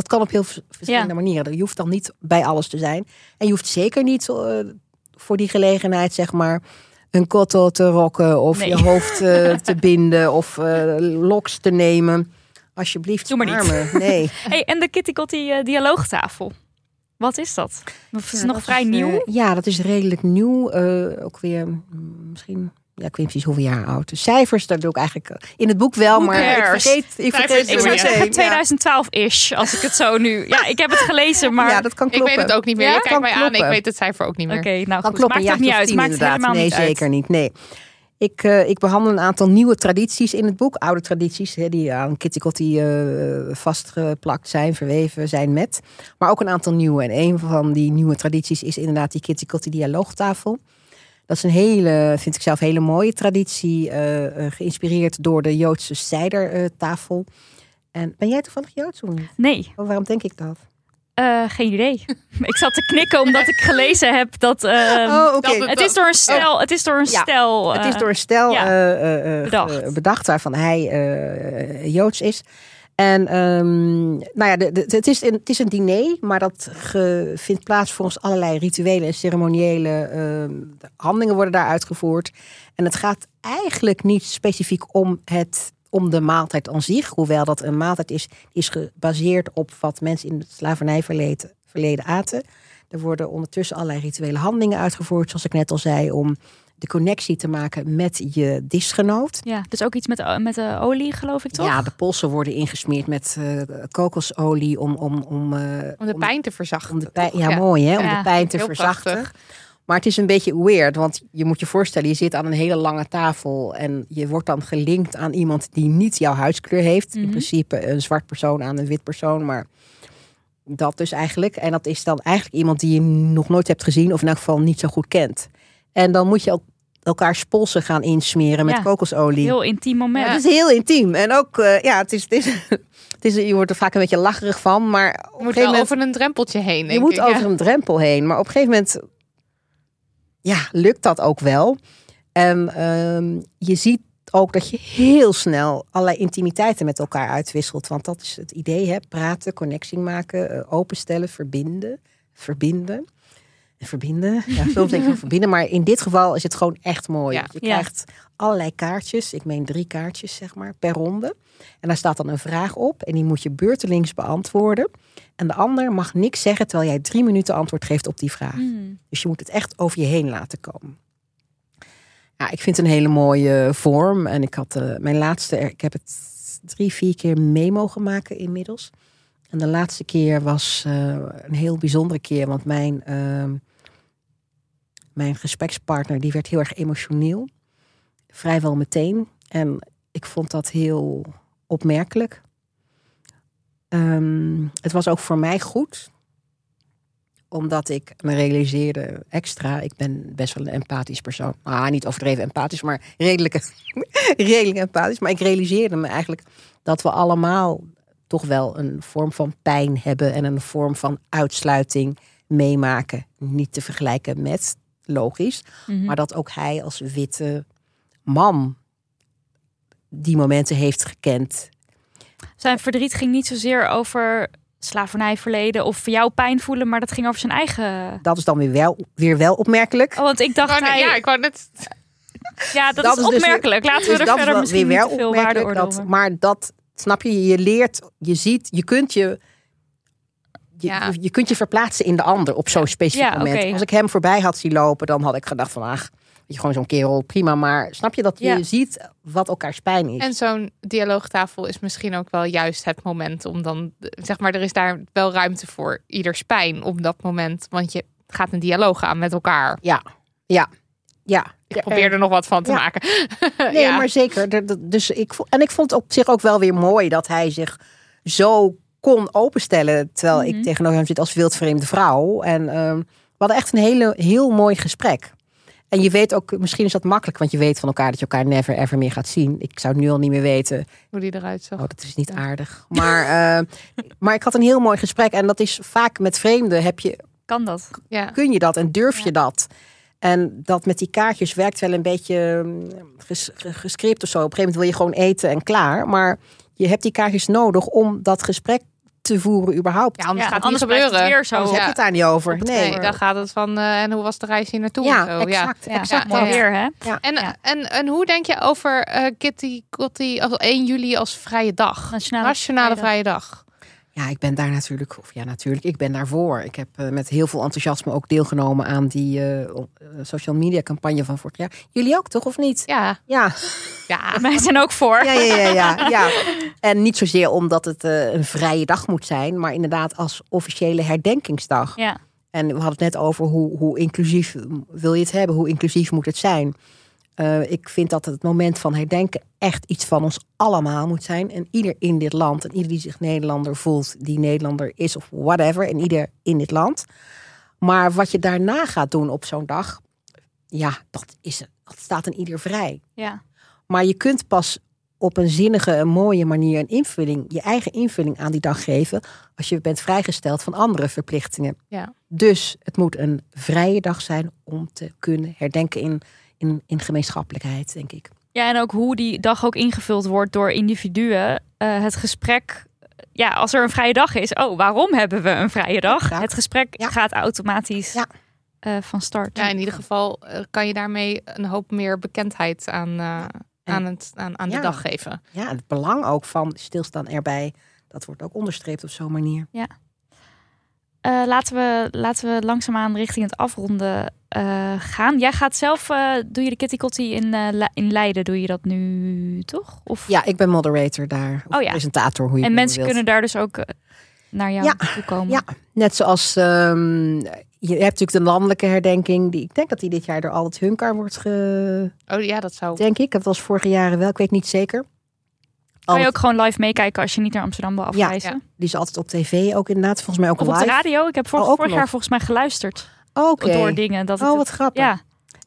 dat kan op heel verschillende Ja. manieren. Je hoeft dan niet bij alles te zijn. En je hoeft zeker niet eh, voor die gelegenheid, zeg maar, een kotto te rokken of Nee. je hoofd eh, [laughs] te binden of eh, loks te nemen. Alsjeblieft, Doe maar niet. spaar me. Nee. [laughs] Hey, en de Kitty Kotti dialoogtafel. Wat is dat? Dat is Ja, nog vrij is, nieuw. ja, dat is redelijk nieuw. Ook weer mm, misschien. Ja, ik weet niet precies hoeveel jaar oud. De cijfers, daar doe ik eigenlijk eh, in het boek wel, Who maar ik vergeet, ik vergeet ik zou zeggen meteen. 2012-ish, als ik het zo nu... Ja, ik heb het gelezen, maar... Ja, dat kan Ik kloppen. weet het ook niet meer. Ja? Je kijkt Kan mij aan, ik weet het cijfer ook niet meer. Oké, nou kan goed. kloppen. Maakt ja, ook niet uit. tien Maakt het helemaal nee, niet uit. zeker niet. Nee. Ik, eh, ik behandel een aantal nieuwe tradities in het boek. Oude tradities hè, die aan Kitty Kotti eh, vastgeplakt zijn, verweven zijn met. Maar ook een aantal nieuwe. En een van die nieuwe tradities is inderdaad die Kitty Kotti dialoogtafel. Dat is een hele, vind ik zelf, hele mooie traditie. eh, eh, geïnspireerd door de Joodse zijdertafel. en ben jij toevallig Joods of niet? Nee, Oh, waarom denk ik dat? eh, geen idee. [laughs] ik zat te knikken omdat ik gelezen heb dat... ehm, oh, dat het is door een stel... Het is door een Ja, stel... Het is door een stel ja, eh, eh, eh, bedacht. bedacht waarvan hij eh, Joods is. En ehm, nou ja, het, is een, het is een diner, maar dat vindt plaats volgens allerlei rituele en ceremoniële ehm, handelingen worden daar uitgevoerd. En het gaat eigenlijk niet specifiek om het om de maaltijd aan zich, hoewel dat een maaltijd is, is gebaseerd op wat mensen in het slavernijverleden verleden aten. Er worden ondertussen allerlei rituele handelingen uitgevoerd, zoals ik net al zei, om de connectie te maken met je disgenoot. Ja, dus ook iets met, eh, met de olie, geloof ik toch? Ja, de polsen worden ingesmeerd met eh, kokosolie om, om, om, eh, Om de pijn te verzachten. om de pijn, ja, mooi hè, om Ja, de pijn te verzachten. prachtig. Maar het is een beetje weird, want je moet je voorstellen, je zit aan een hele lange tafel en je wordt dan gelinkt aan iemand die niet jouw huidskleur heeft. In Mhm. principe een zwart persoon aan een wit persoon, maar dat dus eigenlijk. En dat is dan eigenlijk iemand die je nog nooit hebt gezien of in elk geval niet zo goed kent. En dan moet je ook elkaars polsen gaan insmeren met Ja. kokosolie. Heel intiem moment. Ja. Het is heel intiem. En ook, eh, ja, het is, het is, [laughs] het is, je wordt er vaak een beetje lacherig van, maar op Je moet gegeven wel moment over een drempeltje heen, je moet ik. over ja. een drempel heen. Maar op een gegeven moment ja, lukt dat ook wel. En ehm, je ziet ook dat je heel snel allerlei intimiteiten met elkaar uitwisselt. Want dat is het idee, hè? praten, connectie maken, eh, openstellen, verbinden. Verbinden. En verbinden. Ja, soms denk ik verbinden. Maar in dit geval is het gewoon echt mooi. Ja. Je Ja. krijgt allerlei kaartjes. Ik meen drie kaartjes, zeg maar, per ronde. En daar staat dan een vraag op. En die moet je beurtelings beantwoorden. En de ander mag niks zeggen terwijl jij drie minuten antwoord geeft op die vraag. Hmm. Dus je moet het echt over je heen laten komen. Ja, ik vind het een hele mooie vorm. En ik had eh, mijn laatste, ik heb het drie, vier keer mee mogen maken inmiddels. En de laatste keer was eh, een heel bijzondere keer, want mijn, ehm, mijn gesprekspartner die werd heel erg emotioneel. Vrijwel meteen. En ik vond dat heel opmerkelijk. Ehm, het was ook voor mij goed omdat ik me realiseerde extra, ik ben best wel een empathisch persoon. Ah, niet overdreven empathisch, maar redelijk, [laughs] redelijk empathisch. Maar ik realiseerde me eigenlijk dat we allemaal toch wel een vorm van pijn hebben en een vorm van uitsluiting meemaken. Niet te vergelijken met, logisch, Mhm. maar dat ook hij als witte man die momenten heeft gekend. Zijn verdriet ging niet zozeer over slavernijverleden of jouw pijn voelen, maar dat ging over zijn eigen... Dat is dan weer wel, weer wel opmerkelijk. Oh, want ik dacht, Oh, hij... ja, ik wou net... ja, dat, dat is is dus opmerkelijk. Laten we Dus er dat is verder misschien weer niet wel te veel opmerkelijk. waardeoordeel Dat, over. maar dat, snap je, je leert, je ziet, je kunt je, je, Ja. je, kunt je verplaatsen in de ander op zo'n specifiek Ja, moment. Als ik hem voorbij had zien lopen, dan had ik gedacht van, ach, weet je, gewoon zo'n kerel, prima. Maar snap je dat je Ja. ziet wat elkaars pijn is? En zo'n dialoogtafel is misschien ook wel juist het moment om dan... Zeg maar, er is daar wel ruimte voor ieders pijn op dat moment. Want je gaat een dialoog aan met elkaar. ja, ja, ja. Ik probeer er nog wat van te Ja. maken. [laughs] Nee, Ja. maar zeker. Er- Dus ik, en ik vond het op zich ook wel weer mooi dat hij zich zo kon openstellen. Terwijl Mhm. ik tegenover hem zit als wildvreemde vrouw. En ehm, we hadden echt een hele, heel mooi gesprek. En je weet ook, misschien is dat makkelijk, want je weet van elkaar dat je elkaar never ever meer gaat zien. Ik zou het nu al niet meer weten. Hoe die eruit zag. Oh, dat is niet aardig. Maar, eh, [laughs] maar ik had een heel mooi gesprek. En dat is vaak met vreemden heb je, Kan dat? Ja. kun je dat en durf je Ja. dat. En dat met die kaartjes werkt wel een beetje mm, ges, ge- gescript of zo. Op een gegeven moment wil je gewoon eten en klaar. Maar je hebt die kaartjes nodig om dat gesprek te voeren überhaupt. Ja, anders Ja, gaat het anders gebeuren. het weer zo. Anders Ja. heb je het daar niet over. Nee, Nee, dan gaat het van, eh, en hoe was de reis hier naartoe? ja, en zo. Ja. exact. Ja, exact mooi weer, hè? En, Ja. en, en hoe denk je over eh Kitty Kotti als 1 juli als vrije dag? Nationale, Nationale vrije dag. Ja, ik ben daar natuurlijk, of ja, natuurlijk, ik ben daarvoor. Ik heb eh, met heel veel enthousiasme ook deelgenomen aan die eh, eh, social media campagne van vorig jaar. Jullie ook, toch, of niet? Ja, Ja, ja. Wij zijn ook voor. ja, ja, ja. ja, ja. [laughs] En niet zozeer omdat het een vrije dag moet zijn, maar inderdaad als officiële herdenkingsdag. Ja. En we hadden het net over hoe, hoe inclusief wil je het hebben, hoe inclusief moet het zijn. Eh, ik vind dat het moment van herdenken echt iets van ons allemaal moet zijn. En ieder in dit land, en ieder die zich Nederlander voelt, die Nederlander is of whatever, en ieder in dit land. Maar wat je daarna gaat doen op zo'n dag, ja, dat, is, dat staat een ieder vrij. ja. Maar je kunt pas op een zinnige, een mooie manier een invulling, je eigen invulling aan die dag geven, als je bent vrijgesteld van andere verplichtingen. Ja. Dus het moet een vrije dag zijn om te kunnen herdenken in, in, in gemeenschappelijkheid, denk ik. Ja, en ook hoe die dag ook ingevuld wordt door individuen. Eh, het gesprek, ja, als er een vrije dag is, oh, waarom hebben we een vrije dag? Ja. Het gesprek Ja. gaat automatisch Ja. eh, van start. ja, in ieder geval eh, kan je daarmee een hoop meer bekendheid aan, eh, aan, het, aan, aan Ja. de dag geven. Ja, het belang ook van stilstaan erbij, dat wordt ook onderstreept op zo'n manier. Eh, laten, we, laten we langzaamaan richting het afronden eh, gaan. Jij gaat zelf, eh, doe je de Kitty Kotti in, eh, in Leiden, doe je dat nu toch? Of? Ja, ik ben moderator daar, of Oh ja. presentator, hoe je En het mensen wilt. kunnen daar dus ook naar jou Ja. toe komen. Ja. Net zoals ehm, je hebt natuurlijk de landelijke herdenking, die ik denk dat die dit jaar door Albert Hunkar wordt ge, Oh ja, dat zou. denk ik. Dat was vorige jaren wel, ik weet niet zeker. Kan je ook gewoon live meekijken als je niet naar Amsterdam wil afreizen? ja. Die is altijd op tv ook inderdaad, volgens mij ook Of op de live. radio. Ik heb vorig, Oh, vorig nog. jaar volgens mij geluisterd Oké. door dingen. Dat Oh, het- wat grappig. ja,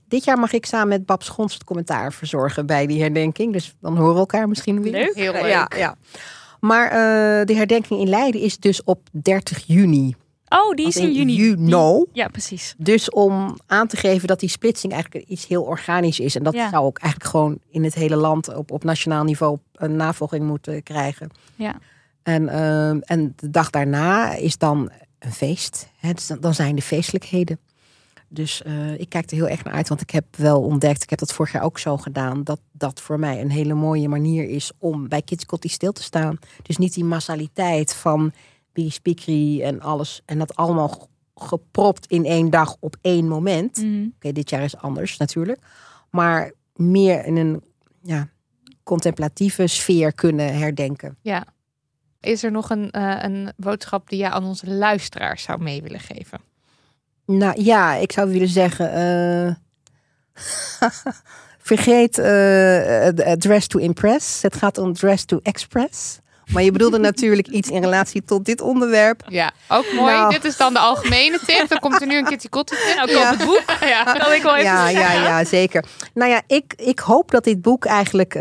Dit jaar mag ik samen met Bab Schons het commentaar verzorgen bij die herdenking. Dus dan horen we elkaar misschien weer. Leuk. Heel leuk. Ja, ja. Maar eh, de herdenking in Leiden is dus op 30 juni. Oh, die is in juni. You Die- know. Ja, precies. Dus om aan te geven dat die splitsing eigenlijk iets heel organisch is. En dat Ja. zou ook eigenlijk gewoon in het hele land op, op nationaal niveau een navolging moeten krijgen. Ja. En, ehm, en de dag daarna is dan een feest. Hè, dus dan- zijn de feestelijkheden. Dus eh, ik kijk er heel erg naar uit, want ik heb wel ontdekt, ik heb dat vorig jaar ook zo gedaan, dat dat voor mij een hele mooie manier is om bij Kids stil te staan. Dus niet die massaliteit van Biggie Speakery en alles. En dat allemaal gepropt in één dag op één moment. Mhm. Oké, dit jaar is anders natuurlijk. Maar meer in een ja, contemplatieve sfeer kunnen herdenken. Ja. Is er nog een, eh, een boodschap die jij aan onze luisteraars zou mee willen geven? Nou ja, ik zou willen zeggen. eh, [laughs] vergeet eh, dress to impress. Het gaat om dress to express. Maar je bedoelde [laughs] natuurlijk iets in relatie tot dit onderwerp. Ja, ook mooi. Nou. Dit is dan de algemene tip. Dan komt er nu een Kitty Kotti tip. Nou, koop het boek. [laughs] Ja. Ik wel even Ja, ja, ja, zeker. Nou ja, ik, ik hoop dat dit boek eigenlijk.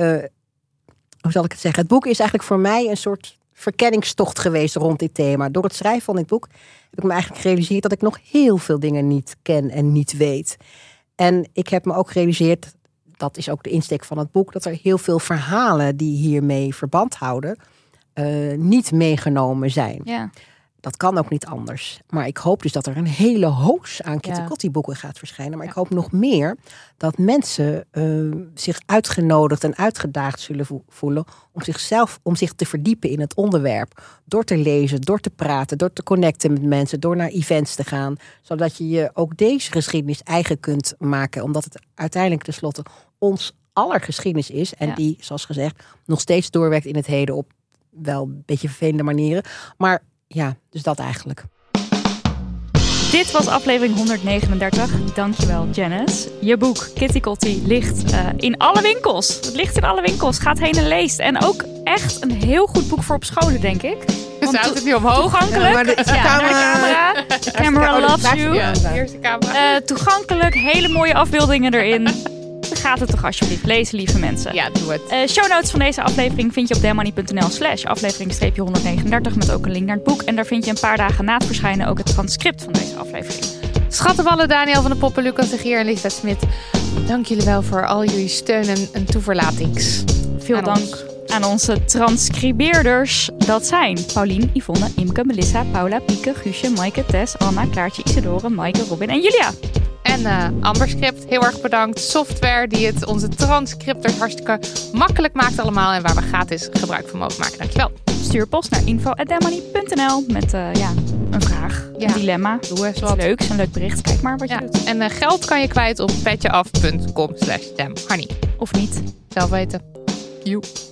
hoe zal ik het zeggen? Het boek is eigenlijk voor mij een soort verkenningstocht geweest rond dit thema. Door het schrijven van dit boek heb ik me eigenlijk gerealiseerd dat ik nog heel veel dingen niet ken en niet weet. En ik heb me ook gerealiseerd, dat is ook de insteek van het boek, dat er heel veel verhalen die hiermee verband houden, eh, niet meegenomen zijn. Ja. Dat kan ook niet anders. Maar ik hoop dus dat er een hele hoos aan Kitty. Kotti boeken gaat verschijnen. Maar ik hoop nog meer dat mensen eh, zich uitgenodigd en uitgedaagd zullen vo- voelen om zichzelf, om zich te verdiepen in het onderwerp. Door te lezen, door te praten, door te connecten met mensen, door naar events te gaan. Zodat je je ook deze geschiedenis eigen kunt maken. Omdat het uiteindelijk tenslotte ons aller geschiedenis is. En Ja. die, zoals gezegd, nog steeds doorwerkt in het heden op wel een beetje vervelende manieren. Maar ja, dus dat eigenlijk. Dit was aflevering 139. Dankjewel, Janice. Je boek Kitty Kotti ligt eh, in alle winkels. Het ligt in alle winkels. Gaat heen en leest. En ook echt een heel goed boek voor op scholen, denk ik. Want het nu omhoog. toegankelijk. Ja, maar de- Ja, camera- naar de camera. Camera loves you. Camera. Eh, toegankelijk, hele mooie afbeeldingen erin. Gaat het toch alsjeblieft lezen, lieve mensen. ja, doe het. Eh, show notes van deze aflevering vind je op demoney.nl slash aflevering 139 met ook een link naar het boek. En daar vind je een paar dagen na het verschijnen ook het transcript van deze aflevering. Schattenballen Daniel van de Poppen, Lucas de Gier en Lisbeth Smit. Dank jullie wel voor al jullie steun en, en toeverlatings. Veel Aan dank ons. aan onze transcribeerders. Dat zijn Paulien, Yvonne, Imke, Melissa, Paula, Pieke, Guusje, Maaike, Tess, Anna, Klaartje, Isidore, Maaike, Robin en Julia. En eh Amberscript, heel erg bedankt. Software die het onze transcripters hartstikke makkelijk maakt allemaal. En waar we gratis gebruik van mogen maken. Dankjewel. Stuur post naar info.demoney.nl met eh, ja, een vraag, Ja. een dilemma. Doe eens wat. leuks, een leuk bericht. Kijk maar wat je doet. En eh, geld kan je kwijt op petjeaf.com slash. Of niet. Zelf weten. Joe.